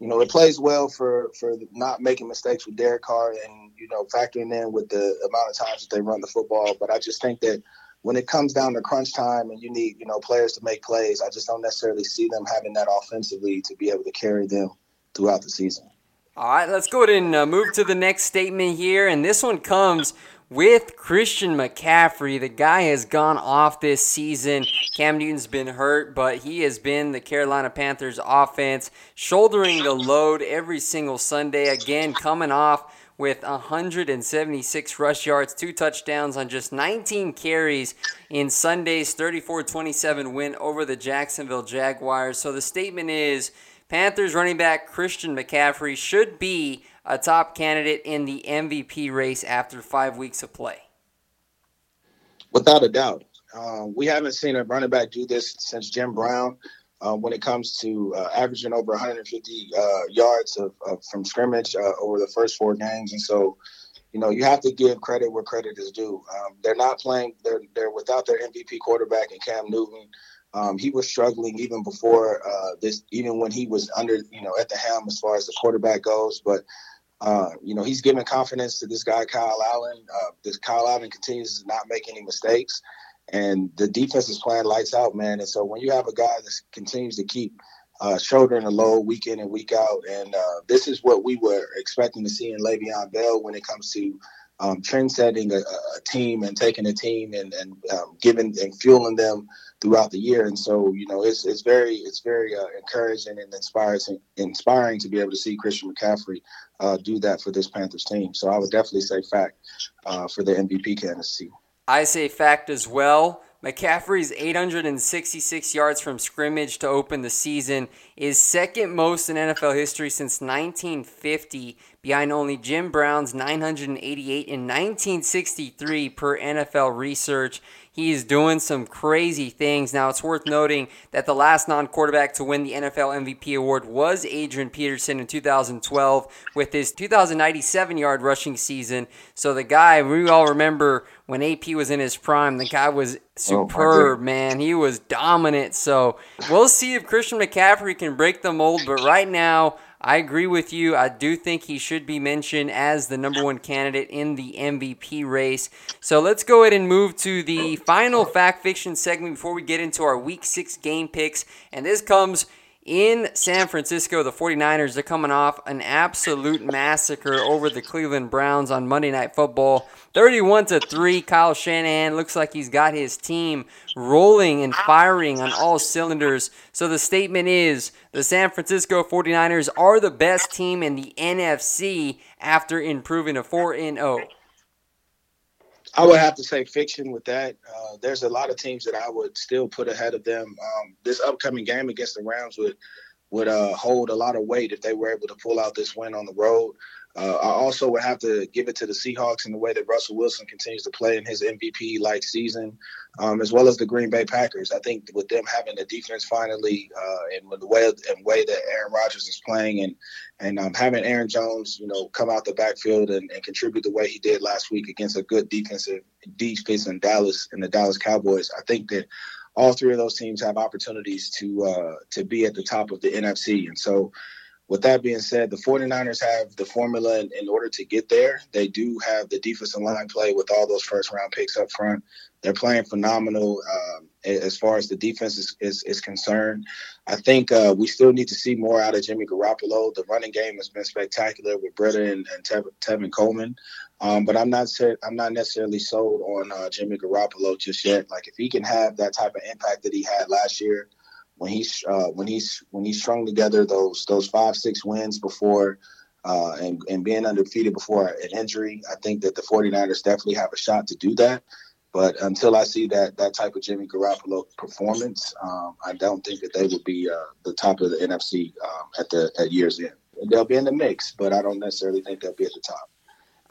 you know it plays well for for not making mistakes with Derek Carr and you know factoring in with the amount of times that they run the football. But I just think that when it comes down to crunch time and you need you know players to make plays, I just don't necessarily see them having that offensively to be able to carry them throughout the season. All right, let's go ahead and uh, move to the next statement here. And this one comes with Christian McCaffrey. The guy has gone off this season. Cam Newton's been hurt, but he has been the Carolina Panthers offense, shouldering the load every single Sunday. Again, coming off with 176 rush yards, two touchdowns on just 19 carries in Sunday's 34 27 win over the Jacksonville Jaguars. So the statement is Panthers running back Christian McCaffrey should be a top candidate in the MVP race after five weeks of play. Without a doubt. Uh, we haven't seen a running back do this since Jim Brown. Uh, when it comes to uh, averaging over 150 uh, yards of, of, from scrimmage over the first four games, and so you know you have to give credit where credit is due. Um, they're not playing; they're they're without their MVP quarterback and Cam Newton. Um, he was struggling even before uh, this, even when he was under, you know, at the helm as far as the quarterback goes. But uh, you know, he's giving confidence to this guy, Kyle Allen. Uh, this Kyle Allen continues to not make any mistakes, and the defense is playing lights out, man. And so when you have a guy that continues to keep uh, shouldering the load week in and week out, and uh, this is what we were expecting to see in Le'Veon Bell when it comes to um, trend setting a, a, team and taking a team and, and um, giving and fueling them throughout the year. And so, you know, it's it's very it's very uh, encouraging and inspiring inspiring to be able to see Christian McCaffrey uh, do that for this Panthers team. So I would definitely say fact uh, for the MVP candidacy. I say fact as well. McCaffrey's 866 yards from scrimmage to open the season is second most in NFL history since 1950, behind only Jim Brown's 988 in 1963 per NFL research. He's doing some crazy things. Now, it's worth noting that the last non quarterback to win the NFL MVP award was Adrian Peterson in 2012 with his 2,097 yard rushing season. So, the guy, we all remember when AP was in his prime, the guy was oh, superb, oh man. He was dominant. So, we'll see if Christian McCaffrey can break the mold. But right now, I agree with you. I do think he should be mentioned as the number one candidate in the MVP race. So let's go ahead and move to the final fact fiction segment before we get into our week six game picks. And this comes in San Francisco, the 49ers, they're coming off an absolute massacre over the Cleveland Browns on Monday Night Football. 31 to 3. Kyle Shanahan looks like he's got his team rolling and firing on all cylinders. So the statement is the San Francisco 49ers are the best team in the NFC after improving to 4 0. I would have to say fiction with that. Uh, there's a lot of teams that I would still put ahead of them. Um, this upcoming game against the Rams would would uh, hold a lot of weight if they were able to pull out this win on the road. Uh, I also would have to give it to the Seahawks in the way that Russell Wilson continues to play in his MVP like season, um, as well as the Green Bay Packers. I think with them having the defense finally, uh, and with the way and way that Aaron Rodgers is playing, and and um, having Aaron Jones, you know, come out the backfield and, and, contribute the way he did last week against a good defensive defense in Dallas and the Dallas Cowboys, I think that all three of those teams have opportunities to uh, to be at the top of the NFC, and so with that being said, the 49ers have the formula in, in, order to get there. They do have the defensive line play with all those first round picks up front. They're playing phenomenal um, as far as the defense is, is, is concerned. I think uh, we still need to see more out of Jimmy Garoppolo. The running game has been spectacular with Breida and, and Tev- Tevin Coleman. Um, but I'm not I'm not necessarily sold on uh, Jimmy Garoppolo just yet. Like if he can have that type of impact that he had last year, when he's uh, when he's when he's strung together those those five six wins before uh, and and being undefeated before an injury, I think that the 49ers definitely have a shot to do that. But until I see that that type of Jimmy Garoppolo performance, um, I don't think that they will be uh, the top of the NFC um, at the at year's end. They'll be in the mix, but I don't necessarily think they'll be at the top.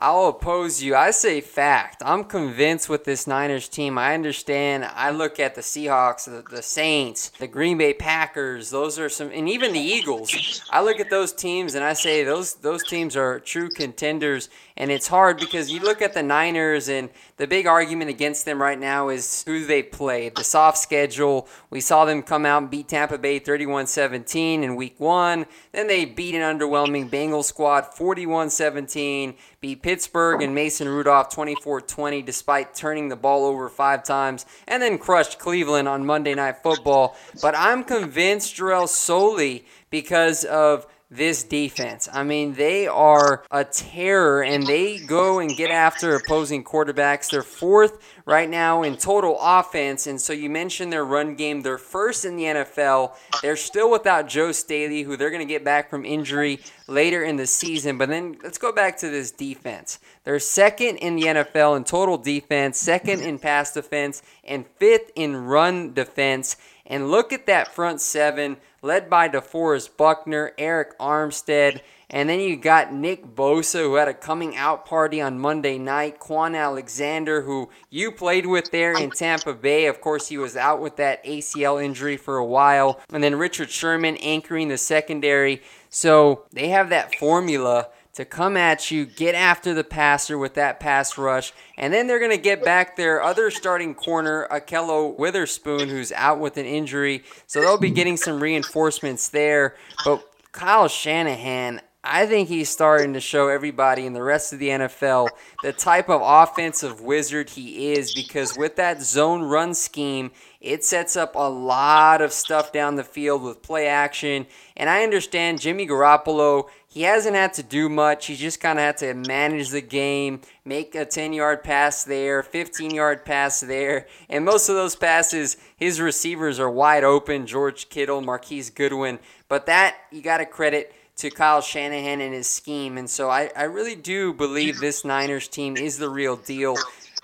I'll oppose you. I say fact. I'm convinced with this Niners team. I understand. I look at the Seahawks, the, the, Saints, the Green Bay Packers. Those are some, and even the Eagles. I look at those teams and I say those those teams are true contenders. And it's hard because you look at the Niners, and the big argument against them right now is who they play. The soft schedule. We saw them come out and beat Tampa Bay 31 17 in week one. Then they beat an underwhelming Bengals squad 41 17 beat Pittsburgh and Mason Rudolph 24 20 despite turning the ball over five times, and then crushed Cleveland on Monday Night Football. But I'm convinced, Jerel, solely because of this defense. I mean, they are a terror and they go and get after opposing quarterbacks. They're fourth right now in total offense. And so you mentioned their run game. They're first in the NFL. They're still without Joe Staley, who they're going to get back from injury later in the season. But then let's go back to this defense. They're second in the NFL in total defense, second in pass defense, and fifth in run defense. And look at that front seven led by DeForest Buckner, Arik Armstead, and then you got Nick Bosa, who had a coming out party on Monday night. Kwon Alexander, who you played with there in Tampa Bay. Of course, he was out with that ACL injury for a while. And then Richard Sherman anchoring the secondary. So they have that formula to come at you, get after the passer with that pass rush, and then they're going to get back their other starting corner, Ahkello Witherspoon, who's out with an injury. So they'll be getting some reinforcements there. But Kyle Shanahan, I think he's starting to show everybody in the rest of the NFL the type of offensive wizard he is because with that zone run scheme, it sets up a lot of stuff down the field with play action. And I understand Jimmy Garoppolo he hasn't had to do much. He's just kind of had to manage the game, make a 10 yard pass there, 15 yard pass there. And most of those passes, his receivers are wide open George Kittle, Marquise Goodwin. But that, you got to credit to Kyle Shanahan and his scheme. And so I, I really do believe this Niners team is the real deal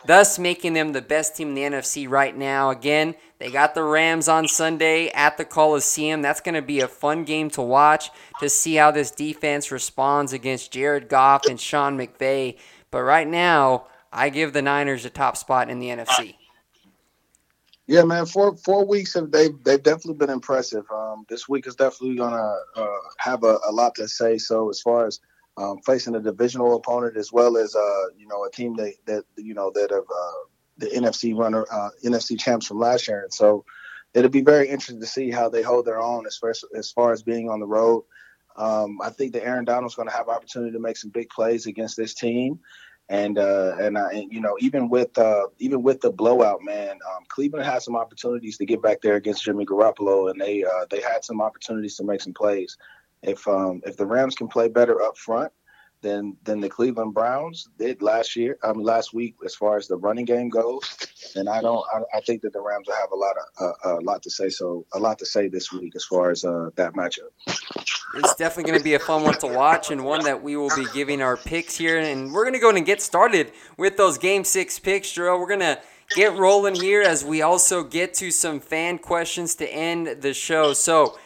thus making them the best team in the NFC right now. Again, they got the Rams on Sunday at the Coliseum. That's going to be a fun game to watch to see how this defense responds against Jared Goff and Sean McVay. But right now, I give the Niners a top spot in the NFC. Yeah, man. Four four weeks have they they've definitely been impressive. Um, this week is definitely gonna uh, have a, a, lot to say. So as far as um, facing a divisional opponent as well as uh, you know a team that that you know that have uh, the NFC runner uh, NFC champs from last year, and so it'll be very interesting to see how they hold their own as far as, as, far as being on the road. Um, I think that Aaron Donald's going to have opportunity to make some big plays against this team, and uh, and, uh, and you know even with uh, even with the blowout, man, um, Cleveland had some opportunities to get back there against Jimmy Garoppolo, and they uh, they had some opportunities to make some plays. If um, if the Rams can play better up front than than the Cleveland Browns did last year, um, last week, as far as the running game goes, then I don't. I, I think that the Rams will have a lot of uh, a lot to say. So a lot to say this week as far as uh, that matchup. It's definitely going to be a fun one to watch and one that we will be giving our picks here. And we're going to go and get started with those Game Six picks, Joe. We're going to get rolling here as we also get to some fan questions to end the show. So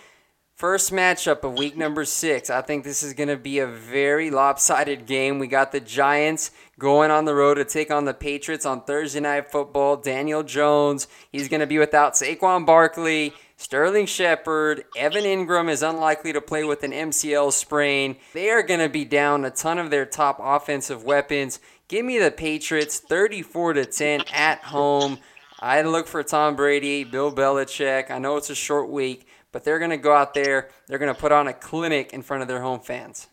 First matchup of week number six. I think this is going to be a very lopsided game. We got the Giants going on the road to take on the Patriots on Thursday Night Football. Daniel Jones, he's going to be without Saquon Barkley. Sterling Shepard, Evan Engram is unlikely to play with an MCL sprain. They are going to be down a ton of their top offensive weapons. Give me the Patriots 34 to 10 at home. I look for Tom Brady, Bill Belichick. I know it's a short week, but they're going to go out there. They're going to put on a clinic in front of their home fans.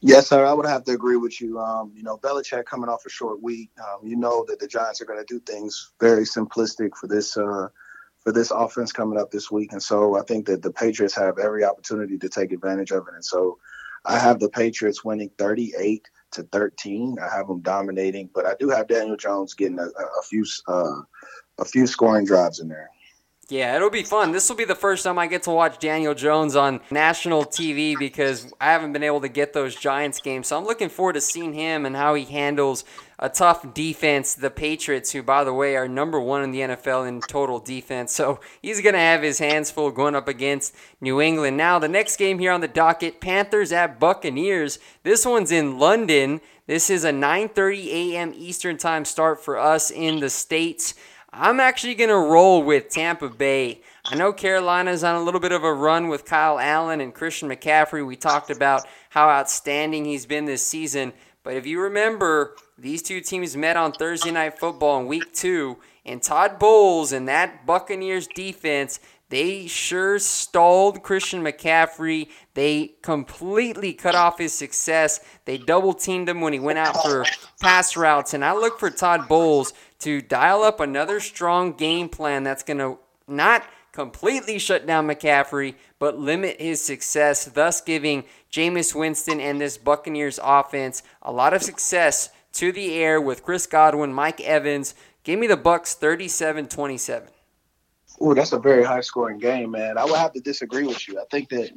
Yes, sir. I would have to agree with you. Um, you know, Belichick coming off a short week. Um, you know that the Giants are going to do things very simplistic for this uh, for this offense coming up this week, and so I think that the Patriots have every opportunity to take advantage of it. And so, I have the Patriots winning 38 to 13. I have them dominating, but I do have Daniel Jones getting a, a few uh, a few scoring drives in there. Yeah, it'll be fun. This will be the first time I get to watch Daniel Jones on national TV because I haven't been able to get those Giants games. So I'm looking forward to seeing him and how he handles a tough defense, the Patriots, who, by the way, are number one in the NFL in total defense. So he's going to have his hands full going up against New England. Now, the next game here on the docket Panthers at Buccaneers. This one's in London. This is a 9:30 a.m. Eastern Time start for us in the States. I'm actually going to roll with Tampa Bay. I know Carolina's on a little bit of a run with Kyle Allen and Christian McCaffrey. We talked about how outstanding he's been this season. But if you remember, these two teams met on Thursday Night Football in week two, and Todd Bowles and that Buccaneers defense, they sure stalled Christian McCaffrey. They completely cut off his success. They double teamed him when he went out for pass routes. And I look for Todd Bowles to dial up another strong game plan that's going to not completely shut down McCaffrey, but limit his success, thus giving Jameis Winston and this Buccaneers offense a lot of success to the air with Chris Godwin, Mike Evans. Give me the Bucks 37-27. Oh, that's a very high scoring game, man. I would have to disagree with you. I think that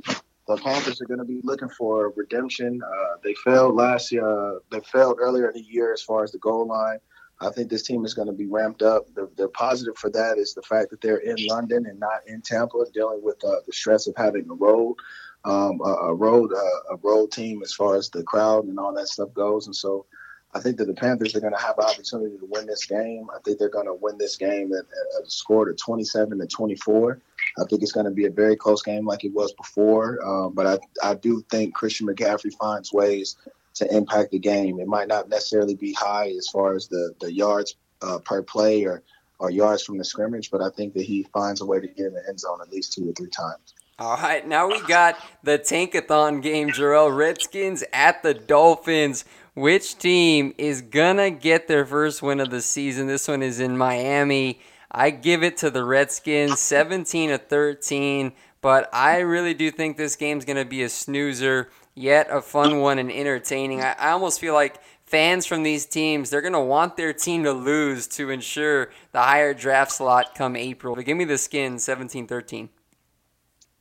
the Panthers are going to be looking for redemption. Uh, they failed last year. Uh, they failed earlier in the year as far as the goal line. I think this team is going to be ramped up. The, the positive for that is the fact that they're in London and not in Tampa, dealing with uh, the stress of having a road, um, a, a, road, uh, a road team as far as the crowd and all that stuff goes. And so, I think that the Panthers are going to have an opportunity to win this game. I think they're going to win this game at, at a score of 27 to 24. I think it's going to be a very close game like it was before. Um, but I, I do think Christian McCaffrey finds ways to impact the game. It might not necessarily be high as far as the the yards uh, per play or or yards from the scrimmage, but I think that he finds a way to get in the end zone at least two or three times. All right, now we got the Tankathon game, Jerel. Redskins at the Dolphins. Which team is gonna get their first win of the season? This one is in Miami. I give it to the Redskins, 17 to 13. But I really do think this game's gonna be a snoozer yet a fun one and entertaining. I, I almost feel like fans from these teams, they're going to want their team to lose to ensure the higher draft slot come April. But give me the skins 17 13.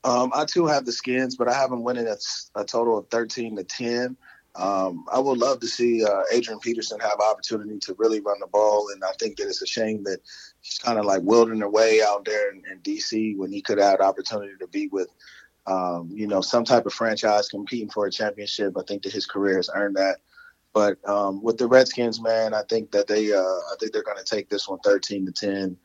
Um, I too have the skins, but I have them winning at a total of 13 to 10. Um, I would love to see uh, Adrian Peterson have opportunity to really run the ball, and I think that it's a shame that he's kind of like wielding away out there in, in, DC when he could have opportunity to be with um, you know, some type of franchise competing for a championship. I think that his career has earned that. But um, with the Redskins, man, I think that they, uh, I think they're going to take this one 13 to 10.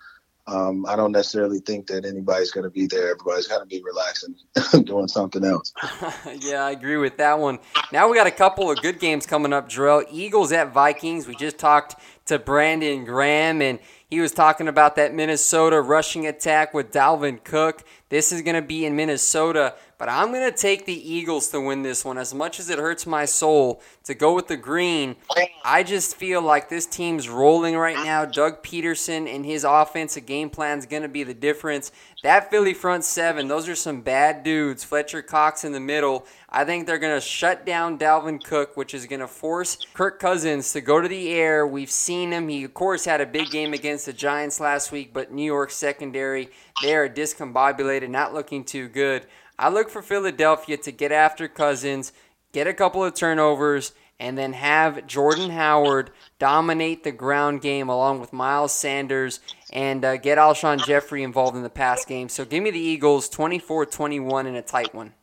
Um, I don't necessarily think that anybody's going to be there. Everybody's going to be relaxing, doing something else. yeah, I agree with that one. Now we got a couple of good games coming up, Jerel. Eagles at Vikings. We just talked to Brandon Graham, and he was talking about that Minnesota rushing attack with Dalvin Cook. This is going to be in Minnesota, but I'm going to take the Eagles to win this one. As much as it hurts my soul to go with the green, I just feel like this team's rolling right now. Doug Pederson and his offensive game plan is going to be the difference. That Philly front seven, those are some bad dudes. Fletcher Cox in the middle. I think they're going to shut down Dalvin Cook, which is going to force Kirk Cousins to go to the air. We've seen him. He, of course, had a big game against the Giants last week, but New York secondary, they are discombobulated, not looking too good. I look for Philadelphia to get after Cousins, get a couple of turnovers, and then have Jordan Howard dominate the ground game along with Miles Sanders and uh, get Alshon Jeffery involved in the pass game. So give me the Eagles 24 21 in a tight one.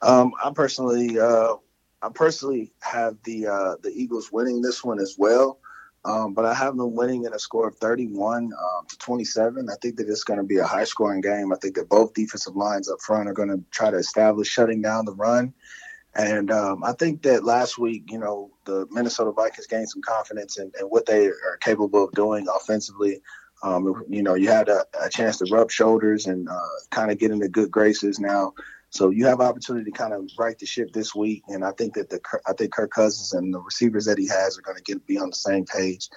Um, I personally, uh, I personally have the uh, the Eagles winning this one as well. Um, but I have them winning in a score of 31 um, to 27. I think that it's going to be a high scoring game. I think that both defensive lines up front are going to try to establish shutting down the run. And um, I think that last week, you know, the Minnesota Vikings gained some confidence in, in what they are capable of doing offensively. Um, you know, you had a, a, chance to rub shoulders and uh, kind of get into good graces now. So you have opportunity to kind of right the ship this week, and I think that the I think Kirk Cousins and the receivers that he has are going to get be on the same page.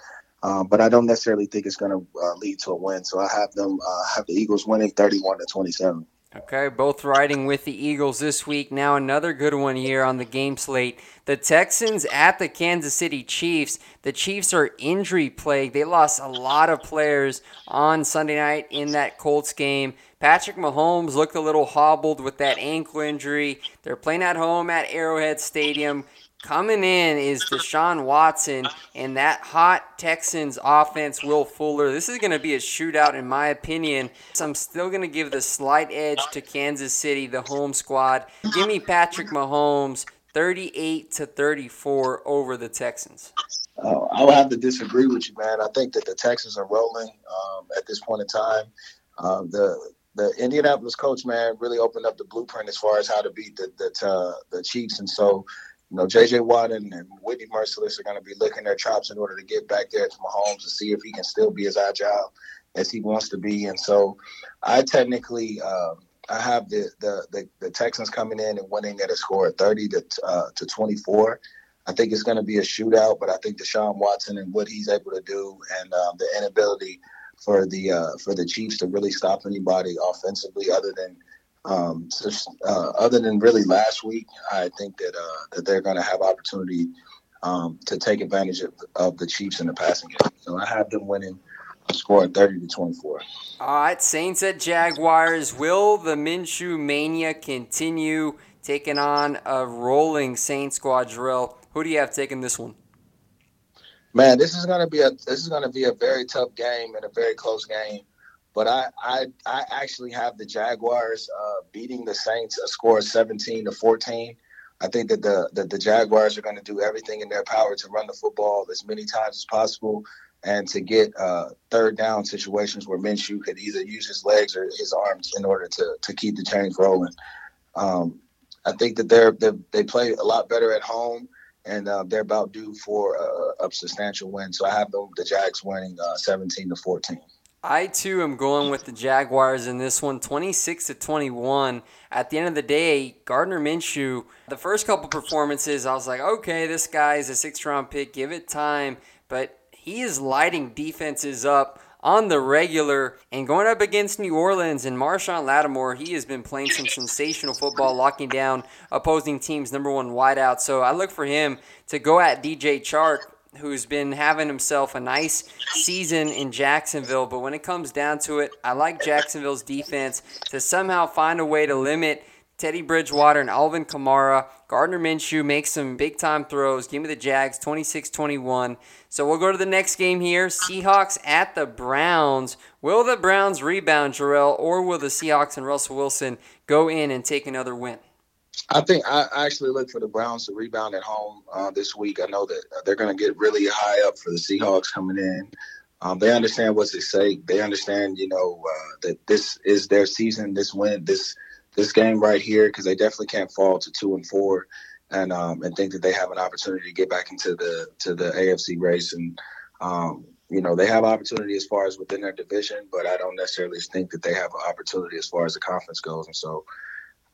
Um, but I don't necessarily think it's going to uh, lead to a win. So I have them uh, have the Eagles winning 31 to 27. Okay, both riding with the Eagles this week. Now another good one here on the game slate. The Texans at the Kansas City Chiefs. The Chiefs are injury plagued. They lost a lot of players on Sunday night in that Colts game. Patrick Mahomes looked a little hobbled with that ankle injury. They're playing at home at Arrowhead Stadium. Coming in is Deshaun Watson and that hot Texans offense, Will Fuller. This is going to be a shootout, in my opinion. So I'm still going to give the slight edge to Kansas City, the home squad. Give me Patrick Mahomes, 38 to 34 over the Texans. Uh, I'll have to disagree with you, man. I think that the Texans are rolling um, at this point in time. Uh, the the Indianapolis coach, man, really opened up the blueprint as far as how to beat the the, uh, the Chiefs, and so you know, J.J. Watt and, and Whitney Mercilus are going to be licking their chops in order to get back there to Mahomes to see if he can still be as agile as he wants to be. And so, I technically um, I have the, the, the the Texans coming in and winning at a score of thirty to uh, to twenty four. I think it's going to be a shootout, but I think Deshaun Watson and what he's able to do and um, the inability for the uh, for the Chiefs to really stop anybody offensively other than um, uh, other than really last week, I think that uh, that they're going to have opportunity um, to take advantage of, of, the Chiefs in the passing game. So I have them winning a score of 30 to 24. All right, Saints at Jaguars. Will the Minshew mania continue taking on a rolling Saints squad Jerel? Who do you have taking this one? Man, this is gonna be a this is gonna be a very tough game and a very close game. But I, I, I actually have the Jaguars uh, beating the Saints a score of 17 to 14. I think that the, the, the Jaguars are going to do everything in their power to run the football as many times as possible and to get uh, third down situations where Minshew could either use his legs or his arms in order to, to keep the chains rolling. Um, I think that they're, they're, they play a lot better at home and uh, they're about due for a, a, substantial win. So I have them, the Jags winning uh, 17 to 14. I too am going with the Jaguars in this one, 26 to 21. At the end of the day, Gardner Minshew, the first couple performances, I was like, okay, this guy is a six round pick, give it time. But he is lighting defenses up on the regular and going up against New Orleans and Marshon Lattimore, he has been playing some sensational football, locking down opposing teams' number one wideout. So I look for him to go at DJ Chark who's been having himself a nice season in Jacksonville. But when it comes down to it, I like Jacksonville's defense to somehow find a way to limit Teddy Bridgewater and Alvin Kamara. Gardner Minshew makes some big time throws. Give me the Jags 26 21. So we'll go to the next game here Seahawks at the Browns. Will the Browns rebound, Jerel, or will the Seahawks and Russell Wilson go in and take another win? I think I actually look for the Browns to rebound at home uh, this week. I know that they're going to get really high up for the Seahawks coming in. Um, they understand what's at stake. They understand, you know, uh, that this is their season. This win, this this game right here, because they definitely can't fall to two and four, and um, and think that they have an opportunity to get back into the to the AFC race. And um, you know, they have opportunity as far as within their division, but I don't necessarily think that they have an opportunity as far as the conference goes. And so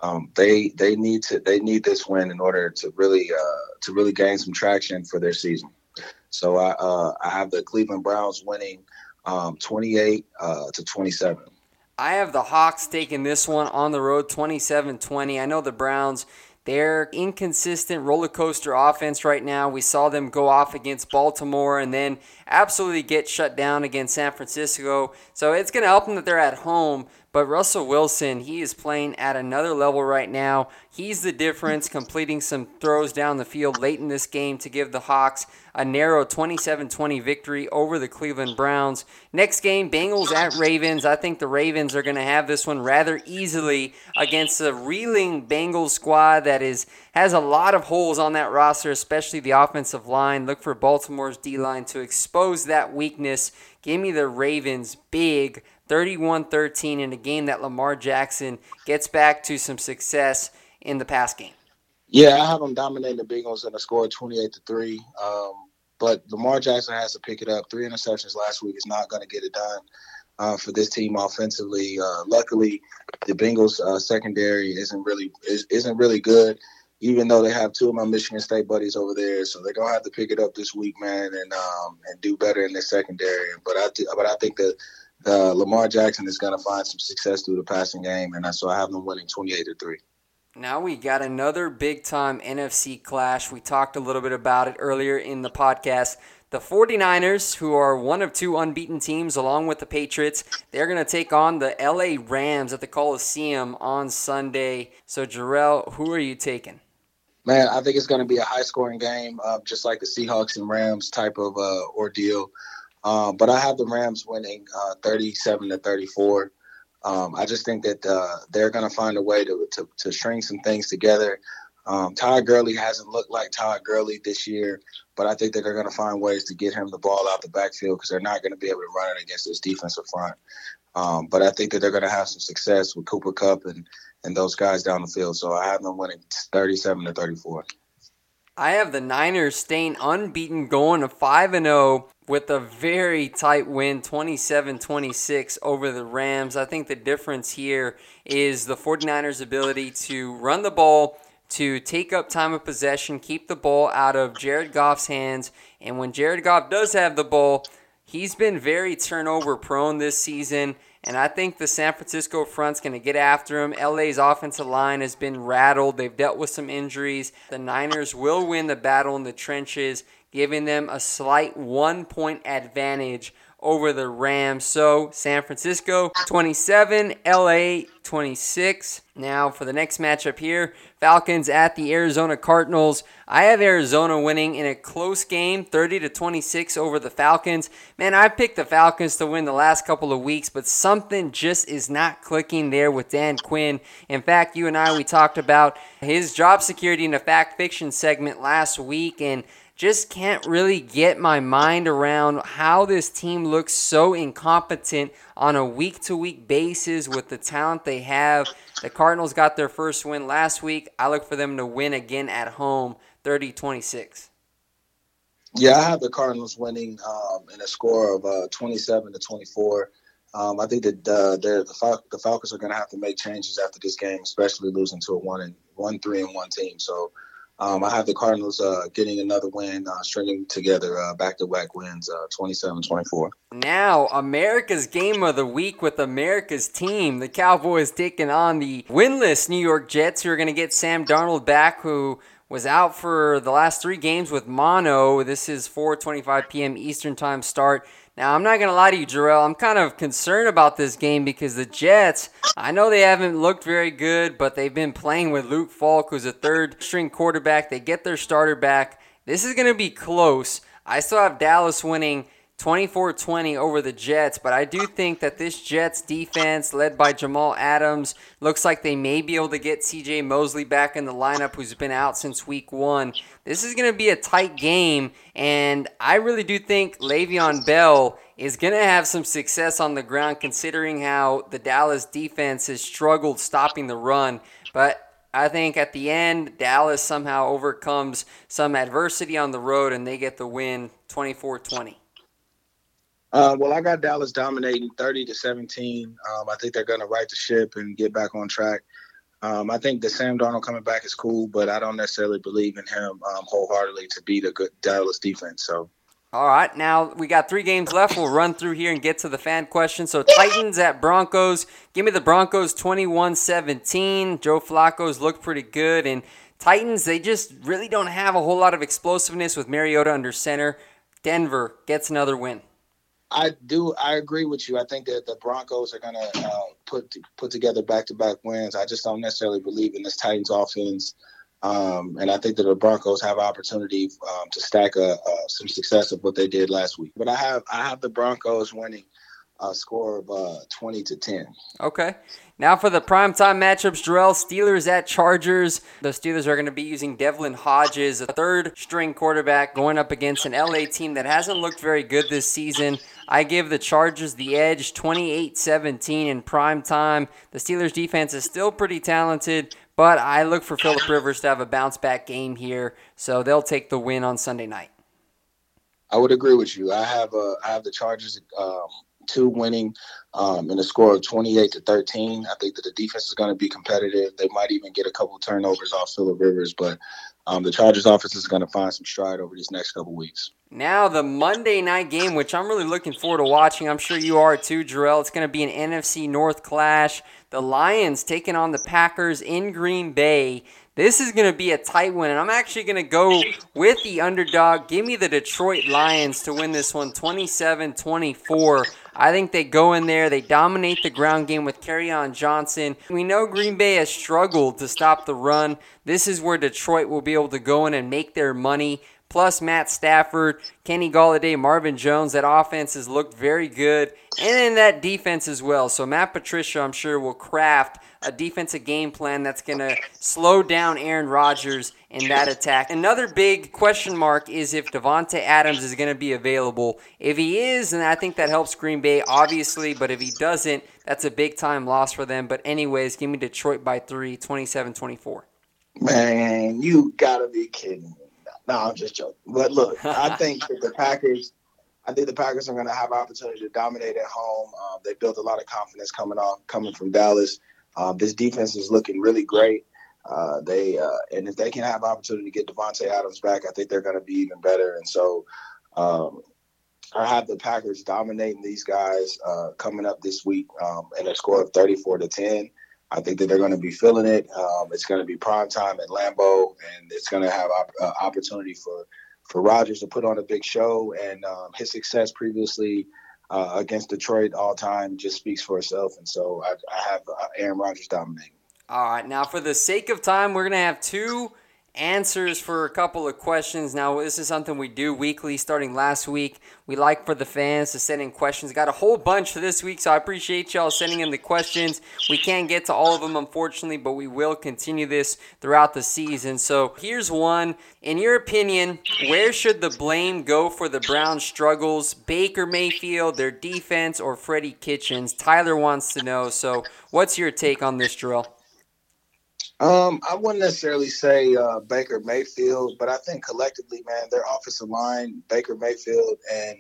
um, they they need to they need this win in order to really uh, to really gain some traction for their season. So I uh, I have the Cleveland Browns winning um, 28 uh, to 27. I have the Hawks taking this one on the road 27-20. I know the Browns they're inconsistent roller coaster offense right now. We saw them go off against Baltimore and then absolutely get shut down against San Francisco. So it's going to help them that they're at home. But Russell Wilson, he is playing at another level right now. He's the difference, completing some throws down the field late in this game to give the Hawks a narrow 27 20 victory over the Cleveland Browns. Next game, Bengals at Ravens. I think the Ravens are going to have this one rather easily against a reeling Bengals squad that is has a lot of holes on that roster, especially the offensive line. Look for Baltimore's D line to expose that weakness. Give me the Ravens big 31 13 in a game that Lamar Jackson gets back to some success in the pass game. Yeah, I have them dominating the Bengals in a score 28 to 3. Um, but Lamar Jackson has to pick it up. Three interceptions last week is not going to get it done uh, for this team offensively. Uh, luckily, the Bengals uh, secondary isn't really is, isn't really good, even though they have two of my Michigan State buddies over there. So they're gonna have to pick it up this week, man, and um, and do better in the secondary. But I th- but I think that uh, Lamar Jackson is to find some success through the passing game, and so I have them winning 28 to 3. Now we got another big time NFC clash. We talked a little bit about it earlier in the podcast. The 49ers, who are one of two unbeaten teams along with the Patriots, they're going to take on the LA Rams at the Coliseum on Sunday. So, Jerel, who are you taking? Man, I think it's going to be a high scoring game, uh, just like the Seahawks and Rams type of uh, ordeal. Um, but I have the Rams winning uh, 37 to 34. Um, I just think that uh, they're going to find a way to, to, to string some things together. Um, Todd Gurley hasn't looked like Todd Gurley this year, but I think that they're going to find ways to get him the ball out the backfield because they're not going to be able to run it against this defensive front. Um, but I think that they're going to have some success with Cooper Kupp and, and those guys down the field. So I have them winning 37 to 34. I have the Niners staying unbeaten, going to 5 and 0 with a very tight win 27-26 over the Rams. I think the difference here is the 49ers ability to run the ball, to take up time of possession, keep the ball out of Jared Goff's hands, and when Jared Goff does have the ball, he's been very turnover prone this season. And I think the San Francisco front's going to get after him. LA's offensive line has been rattled. They've dealt with some injuries. The Niners will win the battle in the trenches, giving them a slight one point advantage over the Rams. So San Francisco 27, LA 26. Now for the next matchup here, Falcons at the Arizona Cardinals. I have Arizona winning in a close game, 30 to 26 over the Falcons. Man, I picked the Falcons to win the last couple of weeks, but something just is not clicking there with Dan Quinn. In fact, you and I we talked about his job security in a fact fiction segment last week and just can't really get my mind around how this team looks so incompetent on a week to week basis with the talent they have. The Cardinals got their first win last week. I look for them to win again at home 30 26. Yeah, I have the Cardinals winning um, in a score of uh, 27 to 24. Um, I think that uh, the, Fal- the Falcons are going to have to make changes after this game, especially losing to a one and one three and one team. So um, I have the Cardinals uh, getting another win, uh, stringing together uh, back-to-back wins, 27-24. Uh, now, America's game of the week with America's team. The Cowboys taking on the winless New York Jets, who are going to get Sam Darnold back, who was out for the last three games with mono. This is 4:25 p.m. Eastern Time start. Now, I'm not going to lie to you, Jerel. I'm kind of concerned about this game because the Jets, I know they haven't looked very good, but they've been playing with Luke Falk, who's a third string quarterback. They get their starter back. This is going to be close. I still have Dallas winning 24 20 over the Jets, but I do think that this Jets defense, led by Jamal Adams, looks like they may be able to get CJ Mosley back in the lineup, who's been out since week one. This is going to be a tight game, and I really do think Le'Veon Bell is going to have some success on the ground, considering how the Dallas defense has struggled stopping the run. But I think at the end, Dallas somehow overcomes some adversity on the road and they get the win 24 20. Uh, well, I got Dallas dominating 30 to 17. Um, I think they're going to right the ship and get back on track. Um, I think the Sam Darnold coming back is cool, but I don't necessarily believe in him um, wholeheartedly to beat a good Dallas defense. So. All right, now we got three games left. We'll run through here and get to the fan question. So, Titans at Broncos. Give me the Broncos 21 17. Joe Flacco's looked pretty good. And Titans, they just really don't have a whole lot of explosiveness with Mariota under center. Denver gets another win. I do. I agree with you. I think that the Broncos are going to uh, put put together back to back wins. I just don't necessarily believe in this Titans offense, um, and I think that the Broncos have opportunity um, to stack a, uh, some success of what they did last week. But I have I have the Broncos winning a score of uh, twenty to ten. Okay. Now for the primetime matchups, Jerel Steelers at Chargers. The Steelers are going to be using Devlin Hodges, a third string quarterback, going up against an LA team that hasn't looked very good this season. I give the Chargers the edge 28 17 in prime time. The Steelers defense is still pretty talented, but I look for Philip Rivers to have a bounce back game here, so they'll take the win on Sunday night. I would agree with you. I have uh, I have the Chargers um, two winning um, in a score of 28 to 13. I think that the defense is going to be competitive. They might even get a couple turnovers off Philip Rivers, but um, the Chargers offense is going to find some stride over these next couple weeks. Now the Monday night game, which I'm really looking forward to watching. I'm sure you are too, Jerel. It's going to be an NFC North clash. The Lions taking on the Packers in Green Bay. This is going to be a tight one, and I'm actually going to go with the underdog. Give me the Detroit Lions to win this one 27 24. I think they go in there, they dominate the ground game with Kerryon Johnson. We know Green Bay has struggled to stop the run. This is where Detroit will be able to go in and make their money. Plus Matt Stafford, Kenny Golladay, Marvin Jones. That offense has looked very good, and in that defense as well. So Matt Patricia, I'm sure, will craft a defensive game plan that's going to slow down Aaron Rodgers in that attack. Another big question mark is if Davante Adams is going to be available. If he is, then I think that helps Green Bay, obviously, but if he doesn't, that's a big time loss for them. But, anyways, give me Detroit by three, 27 24. Man, you got to be kidding me. No, I'm just joking. But look, I think that the Packers. I think the Packers are going to have opportunity to dominate at home. Um, they built a lot of confidence coming off, coming from Dallas. Um, this defense is looking really great. Uh, they uh, and if they can have opportunity to get Davante Adams back, I think they're going to be even better. And so, um, I have the Packers dominating these guys uh, coming up this week um, in a score of 34 to 10. I think that they're going to be feeling it. Um, it's going to be prime time at Lambeau, and it's going to have op- uh, opportunity for for Rodgers to put on a big show. And um, his success previously uh, against Detroit all time just speaks for itself. And so I, I have uh, Aaron Rodgers dominating. All right. Now, for the sake of time, we're going to have two answers for a couple of questions. Now, this is something we do weekly starting last week. We like for the fans to send in questions. Got a whole bunch for this week, so I appreciate y'all sending in the questions. We can't get to all of them, unfortunately, but we will continue this throughout the season. So here's one. In your opinion, where should the blame go for the Browns' struggles? Baker Mayfield, their defense, or Freddie Kitchens? Tyler wants to know. So, what's your take on this, Jerel? Um, I wouldn't necessarily say uh, Baker Mayfield, but I think collectively, man, their offensive line, Baker Mayfield, and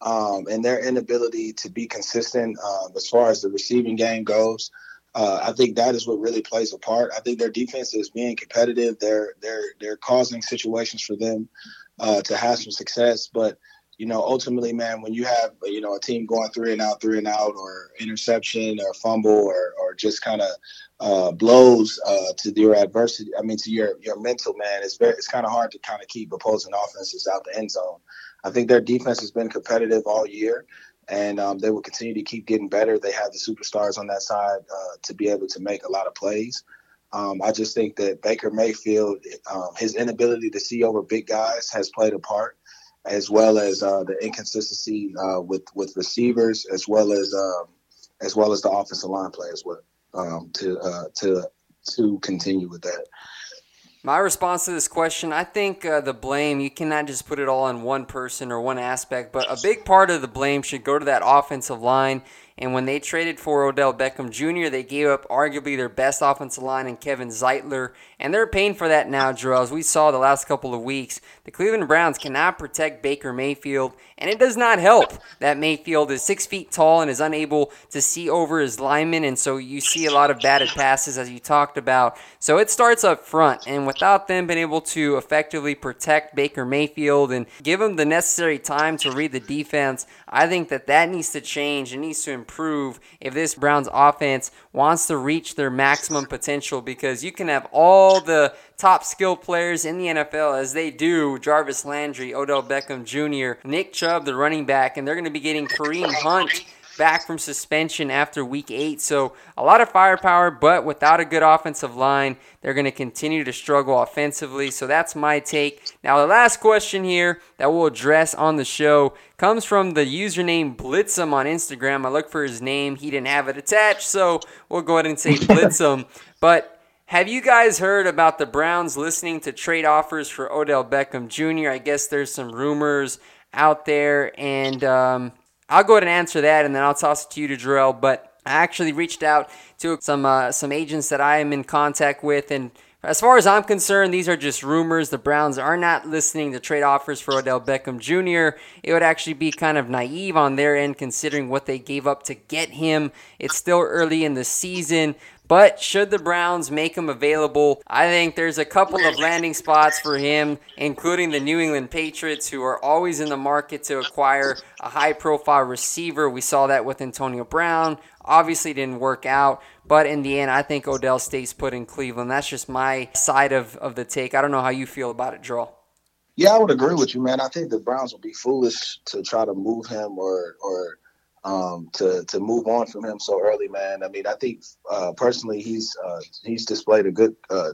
um, and their inability to be consistent uh, as far as the receiving game goes. Uh, I think that is what really plays a part. I think their defense is being competitive. They're they're they're causing situations for them uh, to have some success, but you know, ultimately, man, when you have you know a team going three and out, three and out, or interception, or fumble, or or just kind of uh, blows uh, to your adversity. I mean, to your your mental man, it's very it's kind of hard to kind of keep opposing offenses out the end zone. I think their defense has been competitive all year, and um, they will continue to keep getting better. They have the superstars on that side uh, to be able to make a lot of plays. Um, I just think that Baker Mayfield, um, his inability to see over big guys has played a part, as well as uh, the inconsistency uh, with with receivers, as well as um, as well as the offensive line play as well um, to uh, to to continue with that. My response to this question, I think uh, the blame, you cannot just put it all on one person or one aspect, but a big part of the blame should go to that offensive line. And when they traded for Odell Beckham Jr., they gave up arguably their best offensive line in Kevin Zeitler. And they're paying for that now, Joel. As we saw the last couple of weeks, the Cleveland Browns cannot protect Baker Mayfield. And it does not help that Mayfield is six feet tall and is unable to see over his linemen. And so you see a lot of batted passes, as you talked about. So it starts up front. And without them being able to effectively protect Baker Mayfield and give him the necessary time to read the defense, I think that that needs to change. It needs to improve if this Browns offense wants to reach their maximum potential because you can have all the top skill players in the NFL as they do Jarvis Landry, Odell Beckham Jr., Nick Chubb, the running back, and they're going to be getting Kareem Hunt back from suspension after week eight. So a lot of firepower, but without a good offensive line, they're going to continue to struggle offensively. So that's my take. Now, the last question here that we'll address on the show comes from the username Blitzum on Instagram. I looked for his name, he didn't have it attached, so we'll go ahead and say Blitzum. but have you guys heard about the Browns listening to trade offers for Odell Beckham Jr.? I guess there's some rumors out there, and um, I'll go ahead and answer that, and then I'll toss it to you to Jerel. But I actually reached out to some uh, some agents that I am in contact with, and as far as I'm concerned, these are just rumors. The Browns are not listening to trade offers for Odell Beckham Jr. It would actually be kind of naive on their end considering what they gave up to get him. It's still early in the season, but should the Browns make him available, I think there's a couple of landing spots for him, including the New England Patriots, who are always in the market to acquire a high profile receiver. We saw that with Antonio Brown. Obviously, didn't work out. But in the end, I think Odell stays put in Cleveland. That's just my side of, of the take. I don't know how you feel about it, Joel. Yeah, I would agree with you, man. I think the Browns would be foolish to try to move him or or um, to to move on from him so early, man. I mean, I think uh, personally he's uh, he's displayed a good uh,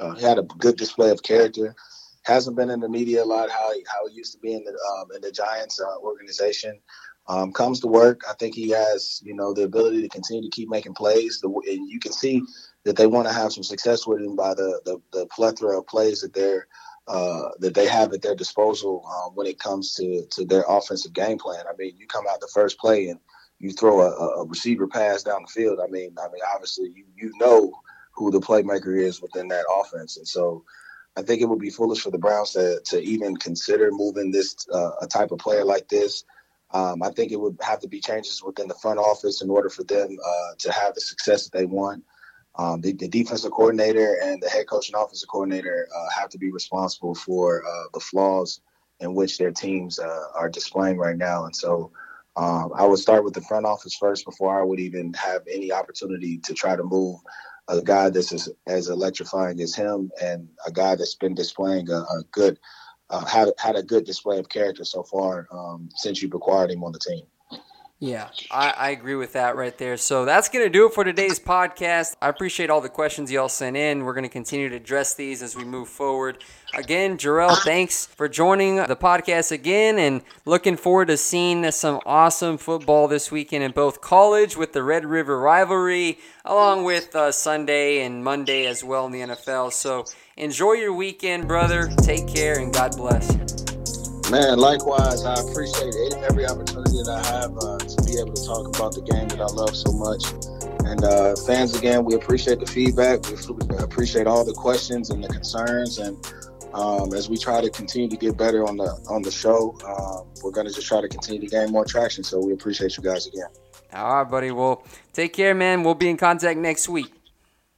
uh had a good display of character. Hasn't been in the media a lot how he, how he used to be in the um, in the Giants uh, organization. Um, comes to work. I think he has you know the ability to continue to keep making plays. The, and you can see that they want to have some success with him by the the, the plethora of plays that they're uh, that they have at their disposal um, when it comes to to their offensive game plan. I mean, you come out the first play and you throw a, a receiver pass down the field. I mean, I mean, obviously you you know who the playmaker is within that offense, and so I think it would be foolish for the Browns to to even consider moving this uh, a type of player like this. Um, I think it would have to be changes within the front office in order for them uh, to have the success that they want. Um, the, the, defensive coordinator and the head coach and offensive coordinator uh, have to be responsible for uh, the flaws in which their teams uh, are displaying right now. And so um, I would start with the front office first before I would even have any opportunity to try to move a guy that's as, as electrifying as him and a guy that's been displaying a, a good, uh, had, had a good display of character so far um, since you've acquired him on the team. Yeah, I, I, agree with that right there. So that's going to do it for today's podcast. I appreciate all the questions y'all sent in. We're going to continue to address these as we move forward. Again, Jerel, thanks for joining the podcast again and looking forward to seeing some awesome football this weekend in both college with the Red River rivalry, along with uh, Sunday and Monday as well in the NFL. So enjoy your weekend, brother. Take care and God bless. Man, likewise, I appreciate every opportunity that I have uh, to be able to talk about the game that I love so much. And uh, fans, again, we appreciate the feedback. We appreciate all the questions and the concerns. And um, as we try to continue to get better on the on the show, um, we're going to just try to continue to gain more traction. So we appreciate you guys again. All right, buddy. Well, take care, man. We'll be in contact next week.